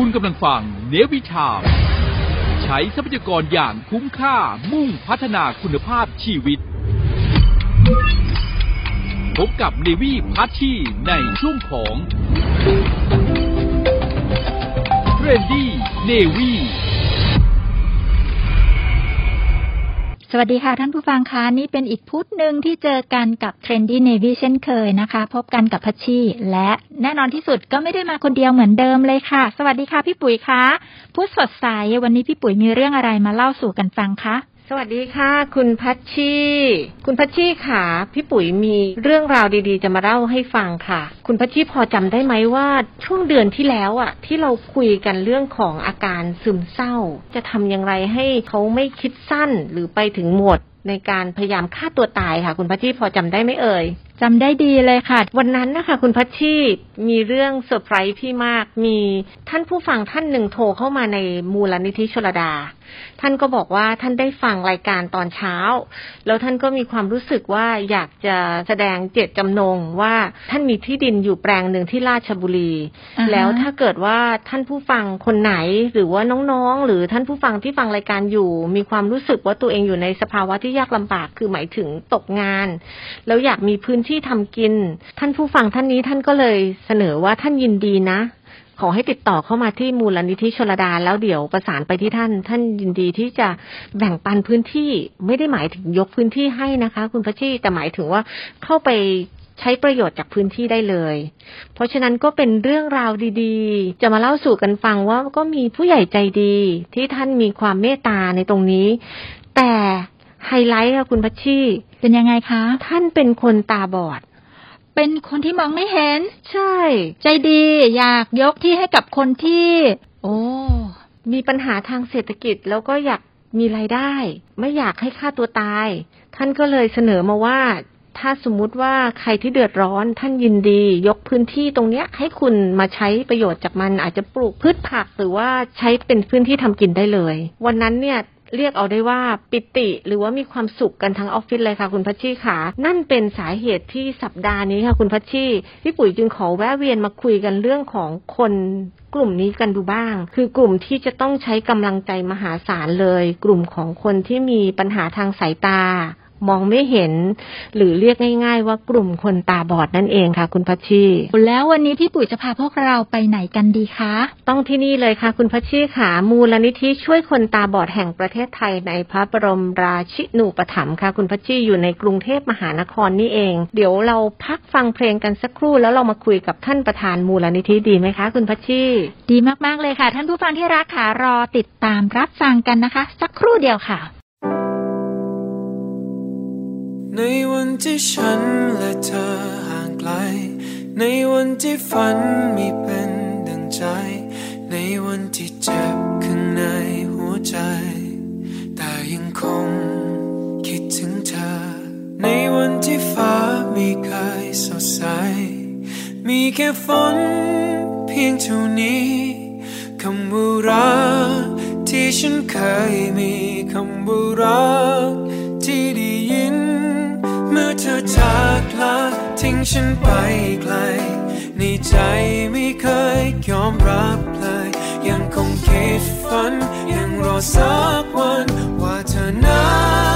คุณกำลังฟังเนวิชาม ใช้ทรัพยากรอย่างคุ้มค่ามุ่งพัฒนาคุณภาพชีวิต พบกับเนวีพัชชีในช่วงของเรนดี้เนวี วัสดีค่ะท่านผู้ฟังคะนี่เป็นอีกพุธหนึ่งที่เจอกันกับ Trendy Navy เช่นเคยนะคะ พบกันกับพัชชีและแน่นอนที่สุดก็ไม่ได้มาคนเดียวเหมือนเดิมเลยค่ะ สวัสดีค่ะพี่ปุ๋ยคะพุธสดใสวันนี้พี่ปุ๋ยมีเรื่องอะไรมาเล่าสู่กันฟังคะ สวัสดีค่ะ คุณพัชชีคุณพัชชีค่ะ พี่ปุ๋ยมีเรื่องราวดีๆ จะมาเล่าให้ฟังค่ะ คุณพัชชีพอจำได้ไหมว่าช่วงเดือนที่แล้วอะ ที่เราคุยกันเรื่องของอาการซึมเศร้า จะทำอย่างไรให้เขาไม่คิดสั้นหรือไปถึงหมดในการพยายามฆ่าตัวตายค่ะ คุณพัชชีพอจำได้ไหมเอ่ย จำได้ดีเลยค่ะ วันนั้นนะคะ คุณพัชชีมีเรื่องเซอร์ไพรส์พี่มาก มีท่านผู้ฟังท่านหนึ่งโทรเข้ามาในมูลนิธิชลดา ท่านก็บอกว่าท่านได้ฟังรายการตอนเช้า แล้วท่านก็มีความรู้สึกว่าอยากจะแสดงเจตจำนงว่าท่านมีที่ดินอยู่แปลงหนึ่งที่ราชบุรีอ่าฮะแล้วถ้าเกิดว่าท่านผู้ฟังคนไหนหรือว่าน้องๆ หรือท่านผู้ฟังที่ฟังรายการอยู่ มีความรู้สึกว่าตัวเองอยู่ในสภาวะที่ยากลำบากคือหมายถึงตกงาน แล้วอยากมีพื้นที่ทำกิน ท่านผู้ฟังท่านนี้ท่านก็เลยเสนอว่าท่านยินดีนะ ขอให้ติดต่อเข้ามาที่มูลนิธิชลดา แล้วเดี๋ยวประสานไปที่ท่าน ท่านยินดีที่จะแบ่งปันพื้นที่ไม่ได้หมายถึงยกพื้นที่ให้นะคะ คุณพัชชีแต่หมายถึงว่าเข้าไปใช้ประโยชน์จากพื้นที่ได้เลย เพราะฉะนั้นก็เป็นเรื่องราวดีๆ จะมาเล่าสู่กันฟังว่าก็มีผู้ใหญ่ใจดีที่ท่านมีความเมตตาในตรงนี้ แต่ ไฮไลท์ค่ะคุณพัชชีเป็นยังไงคะ ท่านเป็นคนตาบอด เป็นคนที่มองไม่เห็น ใช่ ใจดีอยากยกที่ให้กับคนที่ โอ้ มีปัญหาทางเศรษฐกิจแล้วก็อยากมีรายได้ ไม่อยากให้ฆ่าตัวตาย ท่านก็เลยเสนอมาว่าถ้าสมมุติว่าใครที่เดือดร้อนท่านยินดี ยกพื้นที่ตรงเนี้ย ให้คุณมาใช้ประโยชน์จากมันอาจจะปลูกพืชผักหรือว่าใช้เป็นพื้นที่ทำกินได้เลย วันนั้นเนี่ย เรียกเอาได้ว่าปิติหรือว่ามีความสุขกันทั้งออฟฟิศเลยค่ะ คุณพัชชีค่ะนั่นเป็นสาเหตุที่สัปดาห์นี้ค่ะ คุณพัชชีพี่ปุ๋ยจึงขอแวะเวียนมาคุยกันเรื่องของคนกลุ่มนี้กันดูบ้าง คือกลุ่มที่จะต้องใช้กำลังใจมหาศาลเลย กลุ่มของคนที่มีปัญหาทางสายตา มองไม่เห็น หรือเรียกง่าย ๆ ว่ากลุ่มคนตาบอดนั่นเองค่ะ คุณพัชชีแล้ววันนี้พี่ปุ๋ยจะพาพวกเราไปไหนกันดีคะ ต้องที่นี่เลยค่ะ คุณพัชชีค่ะ มูลนิธิช่วยคนตาบอดแห่งประเทศไทยในพระบรมราชินูปถัมภ์ค่ะ คุณพัชชีอยู่ในกรุงเทพมหานครนี่เอง เดี๋ยวเราพักฟังเพลงกันสักครู่แล้วเรามาคุยกับท่านประธานมูลนิธิดีไหมคะ คุณพัชชีดีมากๆเลยค่ะ ท่านผู้ฟังที่รักค่ะรอติดตามรับฟังกันนะคะ สักครู่เดียวค่ะ ในวันที่ฉันและเธอห่างไกล ในวันที่ฝันไม่เป็นดังใจ ในวันที่เจ็บข้างในหัวใจ แต่ยังคงคิดถึงเธอ ในวันที่ฟ้าไม่เคยสดใส มีแค่ฝนเพียงเท่านี้คำว่ารักที่ฉันเคยมีคำว่ารักที่ด้ยิน เมื่อเธอจากลาทิ้งฉันไปไกล ในใจไม่เคยยอมรับเลย ยังคงคิดฝัน ยังรอสักวันว่าเธอนั้น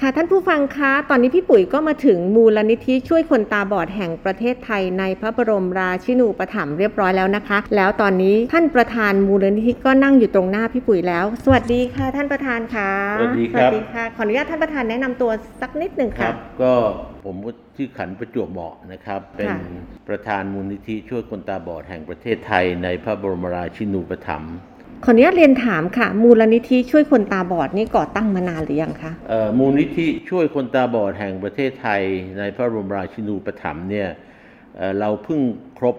ค่ะท่านผู้ฟังคะ ตอนนี้พี่ปุ๋ยก็มาถึงมูลนิธิช่วยคนตาบอดแห่งประเทศไทยในพระบรมราชินูปถัมภ์เรียบร้อยแล้วนะคะ แล้วตอนนี้ท่านประธานมูลนิธิก็นั่งอยู่ตรงหน้าพี่ปุ๋ยแล้ว สวัสดีค่ะท่านประธานค่ะ สวัสดีครับ สวัสดีค่ะ ขออนุญาตท่านประธานแนะนำตัวสักนิดหนึ่งคครับ ก็ผมชื่อขันประจวบเหมาะนะครับ เป็นประธานมูลนิธิช่วยคนตาบอดแห่งประเทศไทยในพระบรมราชินูปถัมภ์ ขออนุญาตเรียนถามค่ะ มูลนิธิช่วยคนตาบอดนี่ก่อตั้งมานานหรือยังคะเอ่อมูลนิธิช่วยคนตาบอดแห่งประเทศไทย ในพระบรมราชินูปถัมภ์เนี่ยเอ่อเราเพิ่งครบ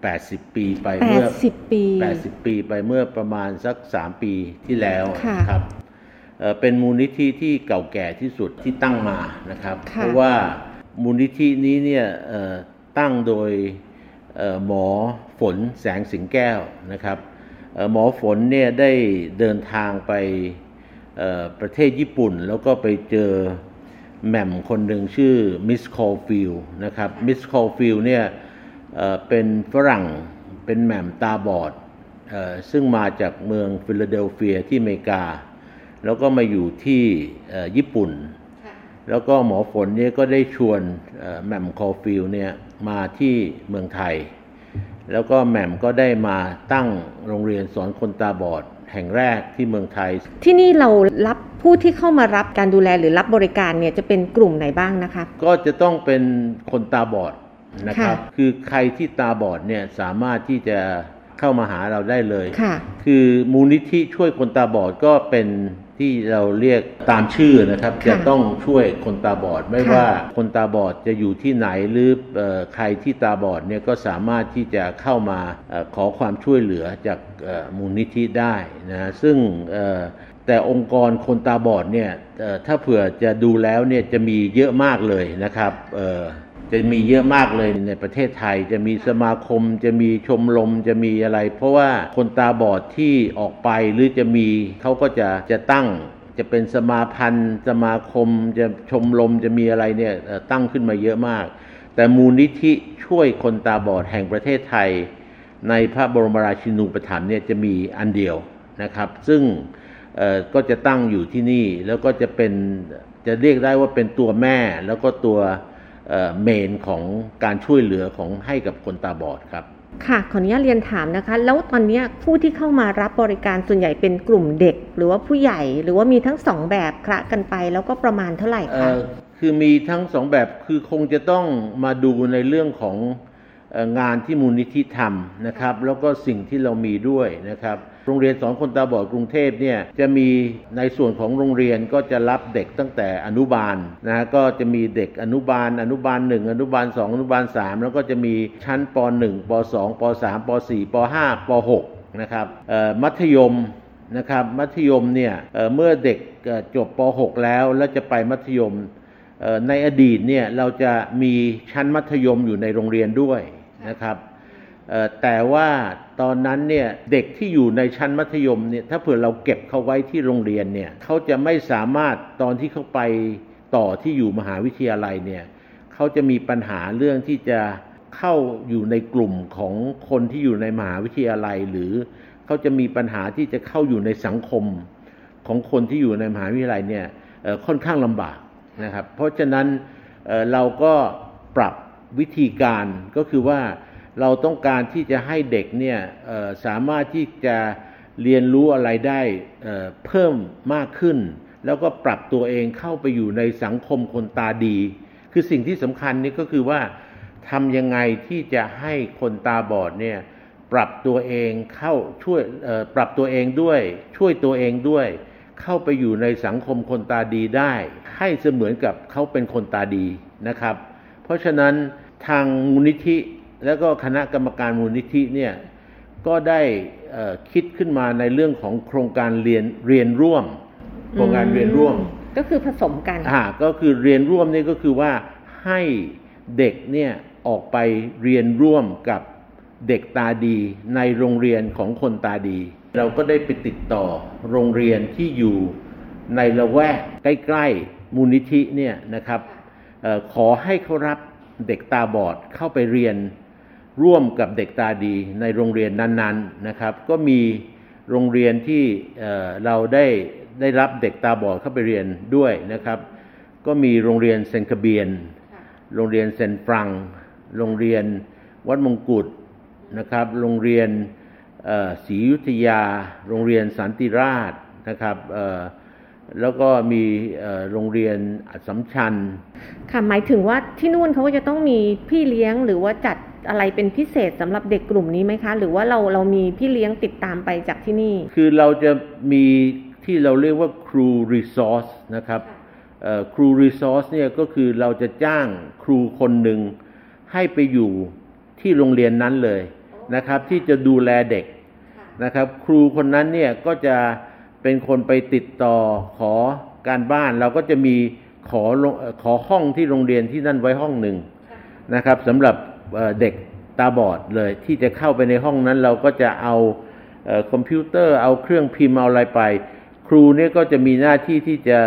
80 ปีไปเมื่อ80 ปี 80 ปีไปเมื่อประมาณสัก 3 ปีที่แล้วค่ะนะครับเอ่อเป็นมูลนิธิที่เก่าแก่ที่สุดที่ตั้งมานะครับค่ะเพราะว่ามูลนิธินี้เนี่ยเอ่อตั้งโดยเอ่อหมอฝนแสงสิงแก้วนะครับเอ่อ หมอฝนเนี่ยได้เดินทางไปเอ่อประเทศญี่ปุ่น แล้วก็ไปเจอแหม่มคนหนึ่งชื่อ Miss Caulfield นะครับ Miss Caulfield เนี่ยเอ่อเป็นฝรั่งเป็นแหม่มตาบอดเอ่อซึ่งมาจากเมืองฟิลาเดลเฟียที่อเมริกา แล้วก็มาอยู่ที่เอ่อญี่ปุ่น แล้วก็หมอฝนเนี่ยก็ได้ชวนเอ่อแหม่ม Caulfield เนี่ยมาที่เมืองไทย แล้วก็แหม่มก็ได้มาตั้งโรงเรียนสอนคนตาบอดแห่งแรกที่เมืองไทย ที่นี่เรารับผู้ที่เข้ามารับการดูแลหรือรับบริการเนี่ยจะเป็นกลุ่มไหนบ้างนะคะ ก็จะต้องเป็นคนตาบอดนะครับค่ะคือใครที่ตาบอดเนี่ยสามารถที่จะเข้ามาหาเราได้เลยค่ะคือมูลนิธิช่วยคนตาบอดก็เป็น ที่เราเรียกตามชื่อนะครับค่ะจะต้องช่วยคนตาบอด ไม่ค่ะว่าคนตาบอดจะอยู่ที่ไหนหรือเอ่อใครที่ตาบอดเนี่ยก็สามารถที่จะเข้ามาเออขอความช่วยเหลือจากเอ่อมูลนิธิได้นะซึ่งเอ่อแต่องค์กรคนตาบอดเนี่ยเอ่อถ้าเผื่อจะดูแล้วเนี่ยจะมีเยอะมากเลยนะครับเอ่อ จะมีเยอะมากเลยในประเทศไทย จะมีสมาคม จะมีชมรมจะมีอะไร เพราะว่าคนตาบอดที่ออกไปหรือจะมีเขาก็จะจะตั้งจะเป็นสมาพันธ์ สมาคม จะชมรมจะมีอะไรเนี่ยตั้งขึ้นมาเยอะมาก แต่มูลนิธิช่วยคนตาบอดแห่งประเทศไทย ในพระบรมราชินูปถัมภ์เนี่ยจะมีอันเดียวนะครับ ซึ่งก็จะตั้งอยู่ที่นี่แล้วก็จะเป็นจะเรียกได้ว่าเป็นตัวแม่แล้วก็ตัว เอ่อเมนของการช่วยเหลือของให้กับคนตาบอดครับ ค่ะขออนุญาตเรียนถามนะคะ แล้วตอนเนี้ยผู้ที่เข้ามารับบริการส่วนใหญ่เป็นกลุ่มเด็ก หรือว่าผู้ใหญ่หรือว่ามีทั้งสองแบบคละกันไป แล้วก็ประมาณเท่าไหร่เอ่คะอคือมีทั้งสองแบบคือคงจะต้องมาดูในเรื่องของเอ่องานที่มูลนิธิทำนะครับ แล้วก็สิ่งที่เรามีด้วยนะครับ โรงเรียนสอนคนตาบอดกรุงเทพเนี่ยจะมีในส่วนของโรงเรียนก็จะรับเด็กตั้งแต่อนุบาลนะก็จะมีเด็กอนุบาล อนุบาลหนึ่งอนุบาลสองอนุบาลสามแล้วก็จะมีชั้นปหนึ่งปสองปสามปสี่ปห้าปหกนะครับมัธยมนะครับมัธยมเนี่ยเเมื่อเด็กจบป .6 แล้วแล้วจะไปมัธยมในอดีตเนี่ยเราจะมีชั้นมัธยมอยู่ในโรงเรียนด้วยนะครับแต่ว่า ตอนนั้นเนี่ยเด็กที่อยู่ในชั้นมัธยมเนี่ยถ้าเผื่อเราเก็บเขาไว้ที่โรงเรียนเนี่ยเขาจะไม่สามารถตอนที่เขาไปต่อที่อยู่มหาวิทยาลัยเนี่ยเขาจะมีปัญหาเรื่องที่จะเข้าอยู่ในกลุ่มของคนที่อยู่ในมหาวิทยาลัย หรือเขาจะมีปัญหาที่จะเข้าอยู่ในสังคมของคนที่อยู่ในมหาวิทยาลัยเนี่ยค่อนข้างลำบากนะครับ เพราะฉะนั้นเราก็ปรับวิธีการก็คือว่า เราต้องการที่จะให้เด็กเนี่ยสามารถที่จะเรียนรู้อะไรได้เพิ่มมากขึ้น แล้วก็ปรับตัวเองเข้าไปอยู่ในสังคมคนตาดี คือสิ่งที่สำคัญนี่ก็คือว่าทำยังไงที่จะให้คนตาบอดเนี่ยปรับตัวเองเข้าช่วยปรับตัวเองด้วย ช่วยตัวเองด้วย เข้าไปอยู่ในสังคมคนตาดีได้ ให้เสมือนกับเขาเป็นคนตาดีนะครับ เพราะฉะนั้นทางมูลนิธิ แล้วก็คณะกรรมการมูลนิธิเนี่ยก็ได้คิดขึ้นมาในเรื่องของโครงการเรียนเรียนร่วม โครงการเรียนร่วม ก็คือผสมกันอ่าก็คือเรียนร่วมนี่ก็คือว่าให้เด็กเนี่ยออกไปเรียนร่วมกับเด็กตาดีในโรงเรียนของคนตาดี เราก็ได้ไปติดต่อโรงเรียนที่อยู่ในละแวกใกล้ๆมูลนิธิเนี่ยนะครับออขอให้เขารับเด็กตาบอดเข้าไปเรียน ร่วมกับเด็กตาดีในโรงเรียนนั้นๆนะครับ ก็มีโรงเรียนที่เราได้ได้รับเด็กตาบอดเข้าไปเรียนด้วยนะครับ ก็มีโรงเรียนเซนคาเบียน โรงเรียนเซนฟรัง โรงเรียนวัดมงกุฎนะครับ โรงเรียนศรีอยุธยา โรงเรียนสันติราชนะครับแล้วก็มีโรงเรียนอัสมชัญค่ะหมายถึงว่าที่นู่นเขาก็จะต้องมีพี่เลี้ยงหรือว่าจัด อะไรเป็นพิเศษสำหรับเด็กกลุ่มนี้ไหมคะ หรือว่าเราเรามีพี่เลี้ยงติดตามไปจากที่นี่ คือเราจะมีที่เราเรียกว่าครูรีซอสนะครับครูรีซอสเนี่ยก็คือเราจะจ้างครูคนหนึ่งให้ไปอยู่ที่โรงเรียนนั้นเลยนะครับ ที่จะดูแลเด็กนะครับ ครูคนนั้นเนี่ยก็จะเป็นคนไปติดต่อขอการบ้าน เราก็จะมีขอขอห้องที่โรงเรียนที่นั่นไว้ห้องหนึ่งนะครับสำหรับ เด็กตาบอดเลย ที่จะเข้าไปในห้องนั้นเราก็จะเอาคอมพิวเตอร์เอาเครื่องพิมพ์เอาอะไรไป ครูเนี่ยก็จะมีหน้าที่ที่จะ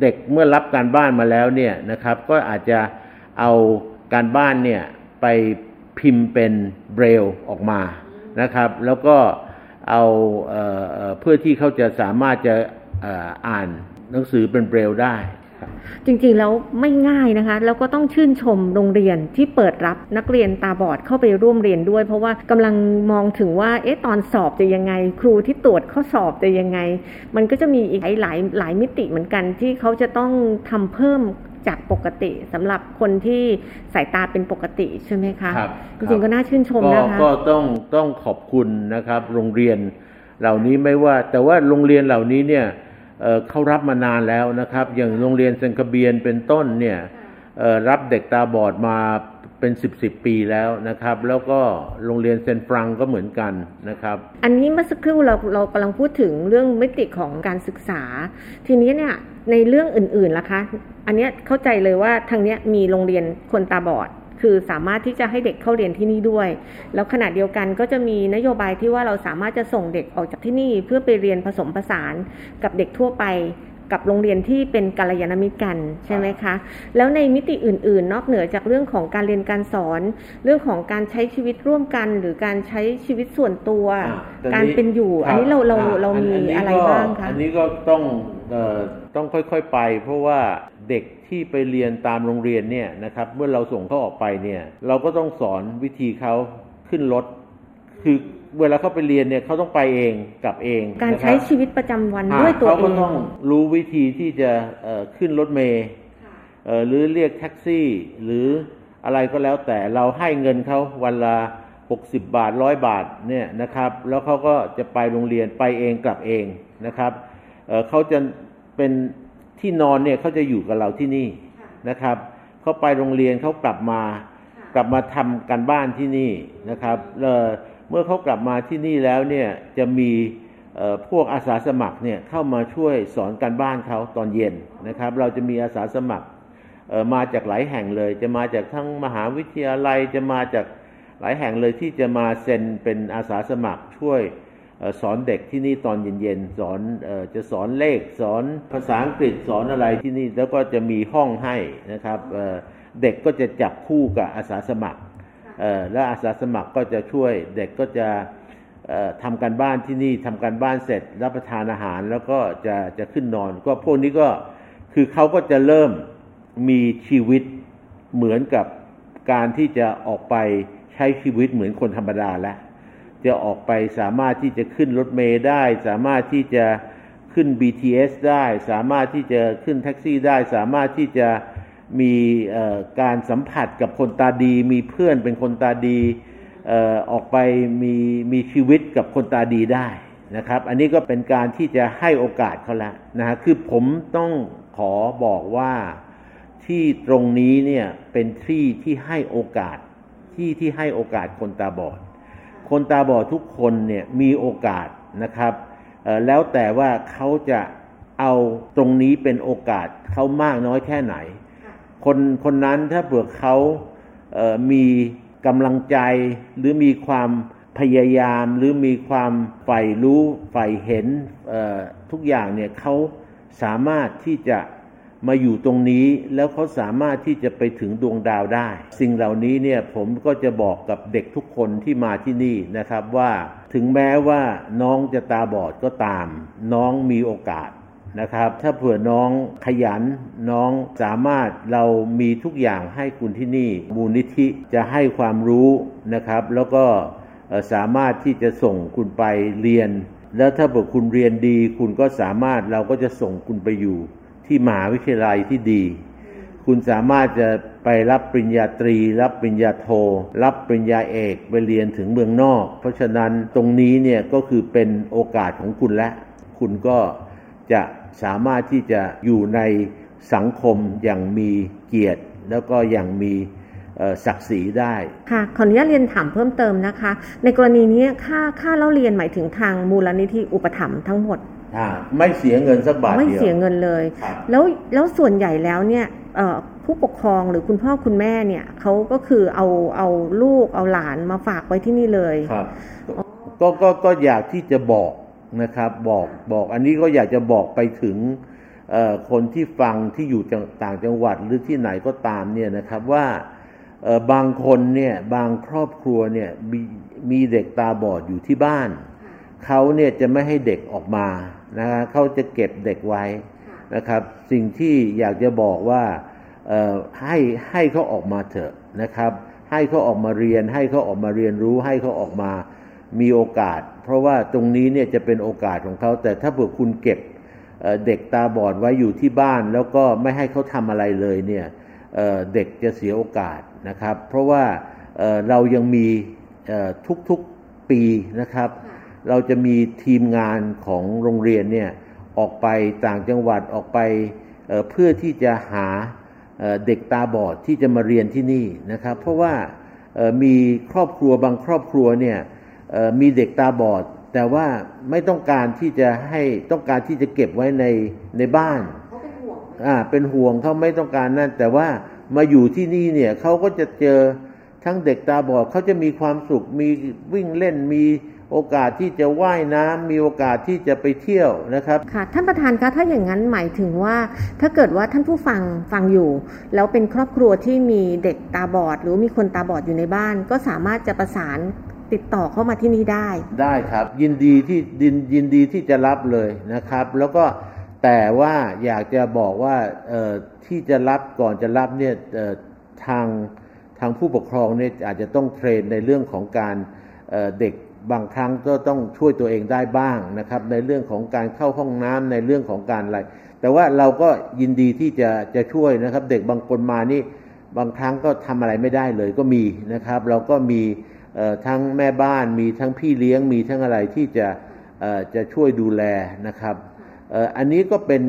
เด็กเมื่อรับการบ้านมาแล้วเนี่ยนะครับ ก็อาจจะเอาการบ้านเนี่ยไปพิมพ์เป็นเบรลล์ออกมานะครับ แล้วก็เอาเพื่อที่เขาจะสามารถจะอ่านหนังสือเป็นเบรลล์ได้ จริงๆแล้วไม่ง่ายนะคะ แล้วก็ต้องชื่นชมโรงเรียนที่เปิดรับนักเรียนตาบอดเข้าไปร่วมเรียนด้วย เพราะว่ากำลังมองถึงว่าเอ๊ะตอนสอบจะยังไง ครูที่ตรวจข้อสอบจะยังไง มันก็จะมีอีกหลายหลายมิติเหมือนกันที่เขาจะต้องทำเพิ่มจากปกติสำหรับคนที่สายตาเป็นปกติใช่ไหมคะครับจริงๆก็น่าชื่นชมนะคะก็ต้องต้องขอบคุณนะครับ โรงเรียนเหล่านี้ไม่ว่า แต่ว่าโรงเรียนเหล่านี้เนี่ย เขารับมานานแล้วนะครับ อย่างโรงเรียนเซนคเบียนเป็นต้นเนี่ยรับเด็กตาบอดมาเป็นสิบสิบปีแล้วนะครับ แล้วก็โรงเรียนเซนฟรังก็เหมือนกันนะครับ อันนี้เมื่อสักครู่เราเรากำลังพูดถึงเรื่องมิติของการศึกษา ทีนี้เนี่ยในเรื่องอื่นๆล่ะคะ อันนี้เข้าใจเลยว่าทางนี้มีโรงเรียนคนตาบอด คือสามารถที่จะให้เด็กเข้าเรียนที่นี่ด้วย แล้วขณะเดียวกันก็จะมีนโยบายที่ว่าเราสามารถจะส่งเด็กออกจากที่นี่เพื่อไปเรียนผสมผสานกับเด็กทั่วไปกับโรงเรียนที่เป็นกัลยาณมิตรกันใช่ไหมคะ แล้วในมิติอื่น ๆ นอกเหนือจากเรื่องของการเรียนการสอน เรื่องของการใช้ชีวิตร่วมกัน หรือการใช้ชีวิตส่วนตัว การเป็นอยู่ อันนี้เราเราเรามีอะไรบ้างคะ อันนี้ก็ต้องต้องค่อยๆไป เพราะว่าเด็ก ที่ไปเรียนตามโรงเรียนเนี่ยนะครับเมื่อเราส่งเขาออกไปเนี่ยเราก็ต้องสอนวิธีเขาขึ้นรถคือเวลาเขาไปเรียนเนี่ยเขาต้องไปเองกลับเองการใช้ชีวิตประจำวันด้วยตัวเองเขาก็ต้องรู้วิธีที่จะขึ้นรถเมล์หรือเรียกแท็กซี่ หรืออะไรก็แล้วแต่เราให้เงินเขาวันละหกสิบบาทร้อยบาทเนี่ยนะครับ แล้วเขาก็จะไปโรงเรียนไปเองกลับเองนะครับเขาจะเป็น ที่นอนเนี่ยเขาจะอยู่กับเราที่นี่นะครับเขาไปโรงเรียนเขากลับมา กลับมาทำการบ้านที่นี่นะครับเมื่อเขากลับมาที่นี่แล้วเนี่ยจะมีพวกอาสาสมัครเนี่ยเข้ามาช่วยสอนการบ้านเขาตอนเย็นนะครับ เราจะมีอาสาสมัครมาจากหลายแห่งเลย จะมาจากทั้งมหาวิทยาลัยจะมาจากหลายแห่งเลยที่จะมาเซ็นเป็นอาสาสมัครช่วย สอนเด็กที่นี่ตอนเย็นๆสอนจะสอนเลขสอนภาษาอังกฤษสอนอะไรที่นี่แล้วก็จะมีห้องให้นะครับเด็กก็จะจับคู่กับอาสาสมัครและอาสาสมัครก็จะช่วยเด็กก็จะทำการบ้านที่นี่ทำการบ้านเสร็จรับประทานอาหารแล้วก็จะจะขึ้นนอน ก็พวกนี้ก็คือเขาก็จะเริ่มมีชีวิตเหมือนกับการที่จะออกไปใช้ชีวิตเหมือนคนธรรมดาแล้ว จะออกไปสามารถที่จะขึ้นรถเมล์ได้ สามารถที่จะขึ้น BTS ได้ สามารถที่จะขึ้นแท็กซี่ได้ สามารถที่จะมีการสัมผัสกับคนตาดี มีเพื่อนเป็นคนตาดีออกไปมีมีชีวิตกับคนตาดีได้นะครับ อันนี้ก็เป็นการที่จะให้โอกาสเขาแล้วนะฮะคือผมต้องขอบอกว่าที่ตรงนี้เนี่ยเป็นที่ที่ให้โอกาสที่ที่ให้โอกาสคนตาบอด คนตาบอดทุกคนเนี่ยมีโอกาสนะครับแล้วแต่ว่าเขาจะเอาตรงนี้เป็นโอกาสเขามากน้อยแค่ไหน คนคนนั้นถ้าเผื่อเขาเมีกำลังใจหรือมีความพยายามหรือมีความใฝ่รู้ใฝ่เห็นทุกอย่างเนี่ยเขาสามารถที่จะ มาอยู่ตรงนี้แล้วเขาสามารถที่จะไปถึงดวงดาวได้ สิ่งเหล่านี้เนี่ยผมก็จะบอกกับเด็กทุกคนที่มาที่นี่นะครับว่าถึงแม้ว่าน้องจะตาบอดก็ตาม น้องมีโอกาสนะครับ ถ้าเผื่อน้องขยันน้องสามารถเรามีทุกอย่างให้คุณที่นี่ มูลนิธิจะให้ความรู้นะครับ แล้วก็สามารถที่จะส่งคุณไปเรียน แล้วถ้าเผื่อคุณเรียนดี คุณก็สามารถเราก็จะส่งคุณไปอยู่ ที่มหาวิทยาลัยที่ดี คุณสามารถจะไปรับปริญญาตรี รับปริญญาโท รับปริญญาเอกไปเรียนถึงเมืองนอก เพราะฉะนั้นตรงนี้เนี่ยก็คือเป็นโอกาสของคุณและ คุณก็จะสามารถที่จะอยู่ในสังคมอย่างมีเกียรติ แล้วก็อย่างมีศักดิ์ศรีได้ค่ะขออนุญาตเรียนถามเพิ่มเติมนะคะ ในกรณีนี้ค่าค่าเล่าเรียนหมายถึงทางมูลนิธิอุปถัมภ์ทั้งหมด ไม่เสียเงินสักบาทไม่เดียวเสียเงินเลยครับแล้วแล้วส่วนใหญ่แล้วเนี่ยเอ่อผู้ปกครองหรือคุณพ่อคุณแม่เนี่ยเขาก็คือเอาเอาลูกเอาหลานมาฝากไว้ที่นี่เลยครับก็ก็ก็อยากที่จะบอกนะครับ บอกบอกอันนี้ก็อยากจะบอกไปถึงเอ่อคนที่ฟังที่อยู่จังต่างจังหวัดหรือที่ไหนก็ตามเนี่ยนะครับว่าเอ่อบางคนเนี่ยบางครอบครัวเนี่ยมีมีเด็กตาบอดอยู่ที่บ้านเขาเนี่ยจะไม่ให้เด็กออกมา นะฮะเขาจะเก็บเด็กไว้นะครับ สิ่งที่อยากจะบอกว่าเอ่อให้ให้เขาออกมาเถอะนะครับ ให้เขาออกมาเรียน ให้เขาออกมาเรียนรู้ ให้เขาออกมามีโอกาส เพราะว่าตรงนี้เนี่ยจะเป็นโอกาสของเขาแต่ถ้าเผื่อคุณเก็บเอ่อเด็กตาบอดไว้อยู่ที่บ้าน แล้วก็ไม่ให้เขาทำอะไรเลยเนี่ยเอ่อเด็กจะเสียโอกาสนะครับ เพราะว่าเอ่อเรายังมีเอ่อทุกๆปีนะครับ เราจะมีทีมงานของโรงเรียนเนี่ยออกไปต่างจังหวัดออกไปเอ่อเพื่อที่จะหาเอ่อเด็กตาบอดที่จะมาเรียนที่นี่นะครับ เพราะว่าเอ่อมีครอบครัวบางครอบครัวเนี่ยเอ่อมีเด็กตาบอด แต่ว่าไม่ต้องการที่จะให้ต้องการที่จะเก็บไว้ในในบ้านอ่าเป็นห่วงเขาไม่ต้องการนั่น แต่ว่ามาอยู่ที่นี่เนี่ยเขาก็จะเจอทั้งเด็กตาบอดเขาจะมีความสุขมีวิ่งเล่นมี โอกาสที่จะว่ายน้ำมีโอกาสที่จะไปเที่ยวนะครับค่ะท่านประธานคะถ้าอย่างนั้นหมายถึงว่า ถ้าเกิดว่าท่านผู้ฟังฟังอยู่ แล้วเป็นครอบครัวที่มีเด็กตาบอด หรือว่ามีคนตาบอดอยู่ในบ้าน ก็สามารถจะประสานติดต่อเข้ามาที่นี่ได้ ได้ครับ ยินดีที่ยินยินดีที่จะรับเลยนะครับ แล้วก็แต่ว่าอยากจะบอกว่าเอ่อที่จะรับก่อนจะรับเนี่ยเอ่อทางทางผู้ปกครองเนี่ยอาจจะต้องเทรนในเรื่องของการเอ่อเด็ก บางครั้งก็ต้องช่วยตัวเองได้บ้างนะครับ ในเรื่องของการเข้าห้องน้ำในเรื่องของการอะไร แต่ว่าเราก็ยินดีที่จะจะช่วยนะครับ เด็กบางคนมานี่บางครั้งก็ทำอะไรไม่ได้เลยก็มีนะครับ เราก็มีทั้งแม่บ้านมีทั้งพี่เลี้ยงมีทั้งอะไรที่จะจะช่วยดูแลนะครับอันนี้ก็เป็น